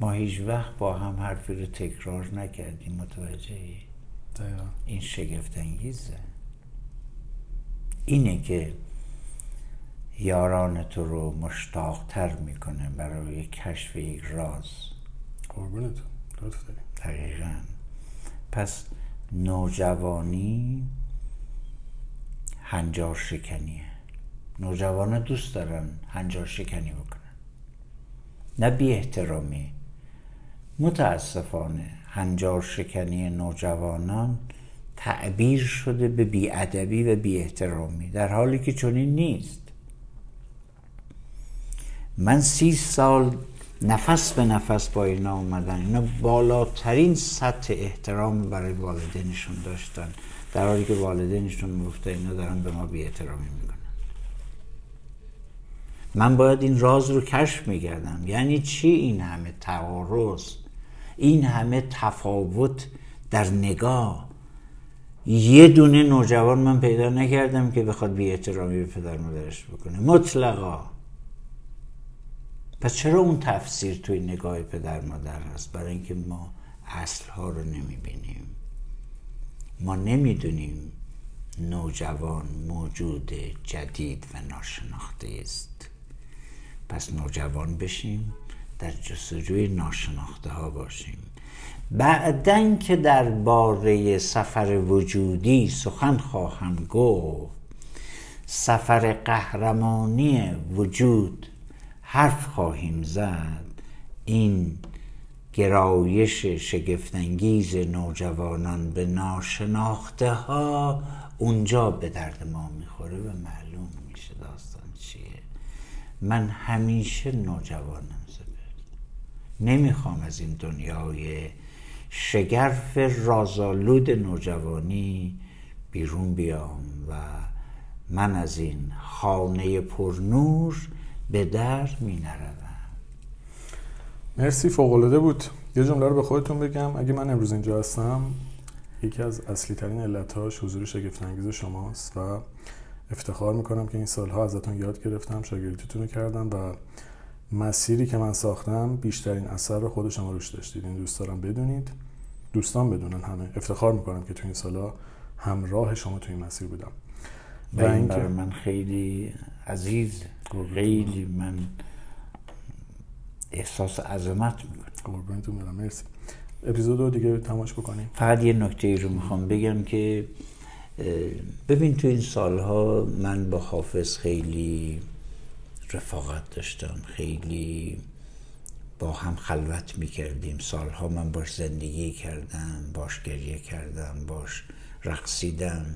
ما هیچ وقت با هم حرفی رو تکرار نکردیم متوجهی؟ دقیقا. این شگفت انگیزه اینه که یاران تو رو مشتاقتر می‌کنه برای کشف یک راز. قربونتون لطف دقیقا. پس نوجوانی هنجار شکنیه. نوجوان دوست دارن هنجار شکنی بکنن. نه بی احترامی. متاسفانه هنجار شکنی نوجوانان تعبیر شده به بیادبی و بی احترامی در حالی که چنین نیست. من سی سال نفس به نفس با اینا اومدن. اینا بالاترین سطح احترام برای والدینشون داشتن. در حالی که والدینشون می‌گفته اینا دارن به ما بی احترامی من باید این راز رو کشف میگردم یعنی چی این همه تعارض؟ این همه تفاوت در نگاه. یه دونه نوجوان من پیدا نکردم که بخواد بی احترامی به پدر مادرش بکنه. مطلقا. پس چرا اون تفسیر توی نگاه پدر مادر هست؟ برای اینکه ما اصلها رو نمی‌بینیم. ما نمی‌دونیم نوجوان موجود جدید و ناشناخته است. پس نوجوان بشیم در جستجوی ناشناخته ها باشیم. بعدن که درباره سفر وجودی سخن خواهم گفت سفر قهرمانی وجود حرف خواهیم زد. این گرایش شگفتانگیز نوجوانان به ناشناخته ها اونجا به درد ما می‌خوره و چیه من همیشه نوجوانم زبر نمی‌خوام از این دنیای شگرف رازالود نوجوانی بیرون بیام و من از این خانه پرنور به در می نروم مرسی فوقالعاده بود. یه جمله رو به خودتون بگم. اگه من امروز اینجا هستم یکی از اصلی ترین علتهاش حضور شماست و افتخار می‌کنم که این سالها ازتون یاد گرفتم شاگردیتون رو کردم و مسیری که من ساختم بیشترین اثر رو خود شما روش داشتید این دوست دارم بدونید دوستان بدونن همه. افتخار می‌کنم که تو این سالها همراه شما تو این مسیر بودم. و این برای من خیلی عزیز خیلی من احساس عظمت می‌کنم قربانتون برم مرسی. اپیزود دیگه تماش بکنیم. فقط یه نکته ای رو می‌خوام بگم که ببین تو این سالها من با حافظ خیلی رفاقت داشتم خیلی با هم خلوت می‌کردیم. سالها من باش زندگی کردم باش گریه کردم باش رقصیدم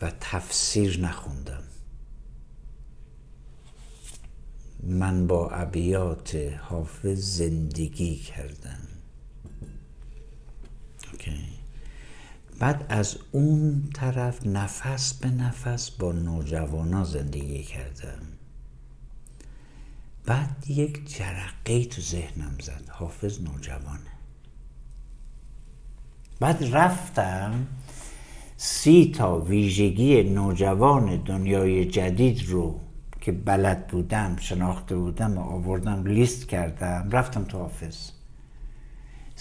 و تفسیر نخوندم. من با ابیات حافظ زندگی کردم. بعد از اون طرف نفس به نفس با نوجوانا زندگی کردم. بعد یک جرقه تو ذهنم زد. حافظ نوجوانه. بعد رفتم سی تا ویژگی نوجوان دنیای جدید رو که بلد بودم شناخته بودم و آوردم لیست کردم رفتم تو حافظ.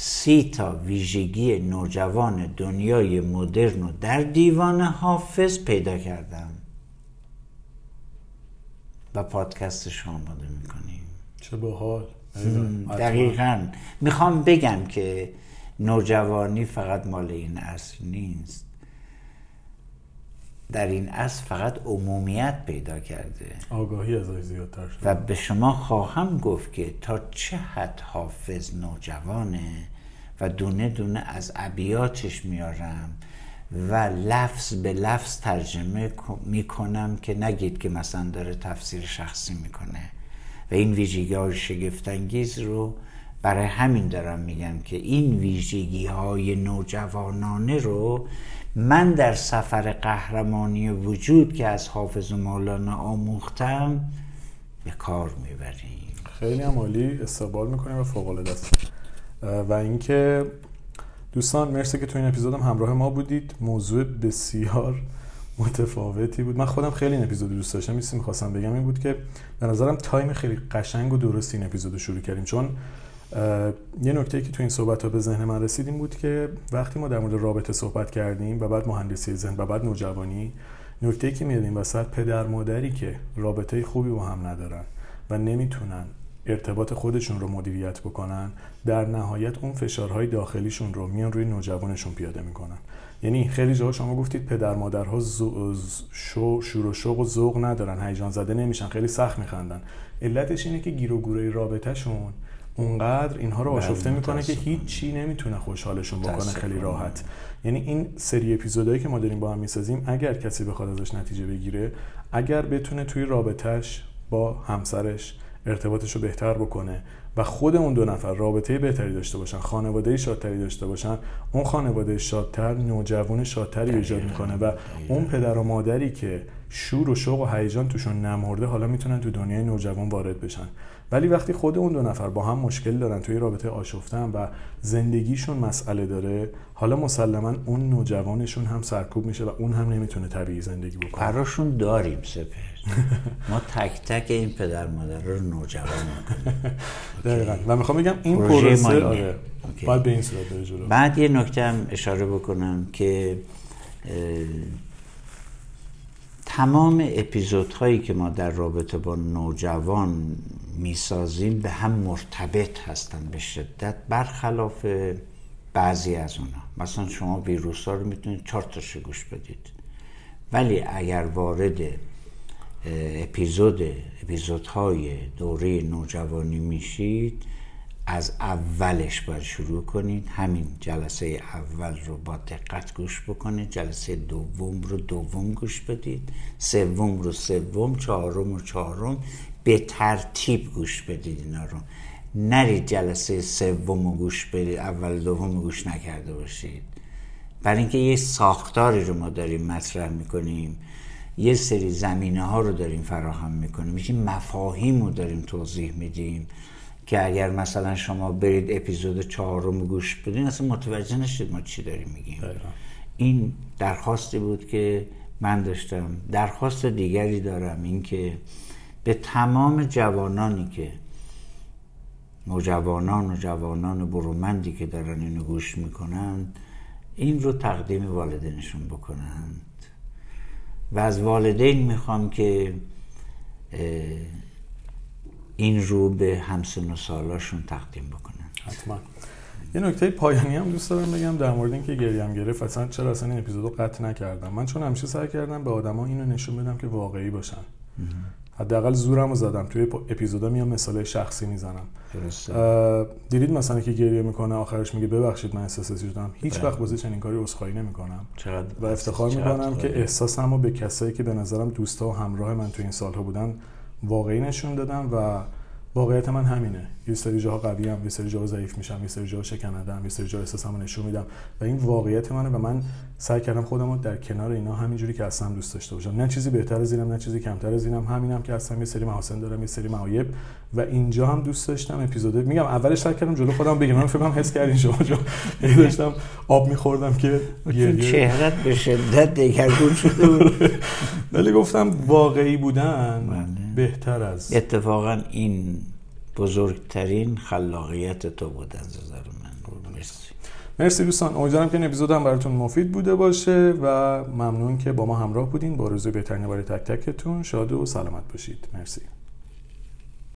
سی تا ویژگی نوجوان دنیای مدرن رو در دیوان حافظ پیدا کردم. و پادکستش آماده می‌کنیم. چه باحال. دقیقا. می‌خوام بگم که نوجوانی فقط مال این اصل نیست. در این اصل فقط عمومیت پیدا کرده. آگاهی از زیادتر شده. و به شما خواهم گفت که تا چه حد حافظ نوجوانه و دونه دونه از ابیاتش میارم و لفظ به لفظ ترجمه می‌کنم که نگید که مثلا داره تفسیر شخصی می‌کنه. و این ویژگی های شگفتانگیز رو برای همین دارم میگم که این ویژگی های نوجوانانه رو من در سفر قهرمانی وجود که از حافظ و مولانا آموختم به کار می‌بریم. خیلی هم عالی استقبال می‌کنیم و فوق العاده و اینکه دوستان مرسی که تو این اپیزودم همراه ما بودید. موضوع بسیار متفاوتی بود. من خودم خیلی این اپیزود دوست داشتم. میسی می‌خواستم بگم این بود که به نظرم تایم خیلی قشنگ و درست این اپیزود شروع کردیم. چون یه نکته که تو این صحبت ها به ذهن من رسید این بود که وقتی ما در مورد رابطه صحبت کردیم و بعد مهندسی ذهن و بعد نوجوانی نکته که میاد این وسط پدر مادری که رابطه خوبی با هم ندارن و نمی‌تونن ارتباط خودشون رو مدیریت بکنن در نهایت اون فشارهای داخلیشون رو میان روی نوجوانشون پیاده می‌کنن. یعنی خیلی جاها شما گفتید پدر مادرها شو شور و شوق و ذوق ندارن هیجان زده نمیشن خیلی سخت میخندن. علتش اینه که گیر و گوره رابطهشون اونقدر اینها رو آشفته بله، می‌کنه که هیچ چی نمی‌تونه خوشحالشون بکنه خیلی راحت. یعنی این سری اپیزودهایی که ما داریم با هم می‌سازیم اگر کسی بخواد ازش نتیجه بگیره اگر بتونه توی رابطهش با همسرش ارتباطش رو بهتر بکنه و خود اون دو نفر رابطه بهتری داشته باشن خانواده شادتری داشته باشن اون خانواده شادتر نوجوان شادتری ایجاد می‌کنه و اون پدر و مادری که شور و شوق و هیجان توشون نمورده حالا می‌تونن تو دنیای نوجوان وارد بشن. ولی وقتی خود اون دو نفر با هم مشکل دارن توی رابطه آشفتن و زندگیشون مسئله داره حالا مسلما اون نوجوانشون هم سرکوب میشه و اون هم نمی‌تونه طبیعی زندگی بکنه. براشون داریم سپر ما تک تک این پدر مادر رو نوجوان می‌کنیم. دقیقا. و می‌خوام بگم این پروسه آره. باید به این صورت بره بعد یه نکته هم اشاره بکنم که تمام اپیزودهایی که ما در رابطه با نوجوان می‌سازیم به هم مرتبط هستن به شدت برخلاف بعضی از اونا. مثلا شما ویروس ها رو می‌تونید چهار تاشو گوش بدید. ولی اگر وارد اپیزود اپیزودهای دوره نوجوانی میشید. از اولش باید شروع کنید. همین جلسه اول رو با دقت گوش بکنید. جلسه دوم رو دوم گوش بدید. سوم رو سوم چهارم رو چهارم. به ترتیب گوش بدید اینا رو. نرید جلسه سوم رو گوش بدید. اول دوم رو گوش نکرده باشید. برای اینکه یه ساختاری رو ما داریم مطرح می‌کنیم. یه سری زمینه ها رو داریم فراهم می‌کنیم. میشه مفاهیم رو داریم توضیح میدیم که اگر مثلا شما برید اپیزود چهارم گوش بدین اصلا متوجه نشید ما چی داریم میگیم. این درخواستی بود که من داشتم. درخواست دیگری دارم این که به تمام جوانانی که نوجوانان و جوانان برومندی که دارن اینو گوش می‌کنن این رو تقدیم والدینشون بکنند و از والدین می‌خوام که این رو به همسن و سالاشون تقدیم بکنن. حتما. یه نکته پایانی هم دوست دارم بگم در مورد اینکه گریم گرفت اصلا چرا اصلا این اپیزودو قطع نکردم؟ من چون همیشه سعی کردم به آدما اینو نشون بدم که واقعی باشن. حداقل زورم رو زدم. توی اپیزودا میام مثال شخصی می‌زنم. دیدید مثلا که گریه می‌کنه آخرش میگه ببخشید من احساسی شدم هیچ بله. وقت واسه چنین کاری عذرخواهی نمی‌کنم. و افتخار می‌کنم که احساسمو به کسایی که به نظرم دوستا و همراه من تو این سالها بودن واقعی نشون دادم و واقعیت من همینه. یه سری جاها قوی هم یه سری جاها ضعیف میشم یه سری جاها شکنندم یه سری جاها احساسمو نشون میدم. و این واقعیت منه و من سعی کردم خودم رو در کنار اینا همینجوری که هستم دوست داشته باشم. نه چیزی بهتر از اینم نه چیزی کمتر از اینم. همینم که هستم یه سری محاسن دارم یه سری معایب و اینجا هم دوست داشتم. اپیزود میگم اولش سعی کردم جلو خودم بگم. من فکر کنم حس کردین شما جو داشتم آب میخوردم که چهرت به شدت دگرگون شده ولی گفتم واقعی بودن بله. بهتر از اتفاقا این بزرگترین خلاقیت تو بود از نظر من. مرسی. مرسی دوستان. امیدوارم که این اپیزود هم براتون مفید بوده باشه و ممنون که با ما همراه بودین. با روز بهترین برای تک تکتون. شاد و سلامت باشید. مرسی.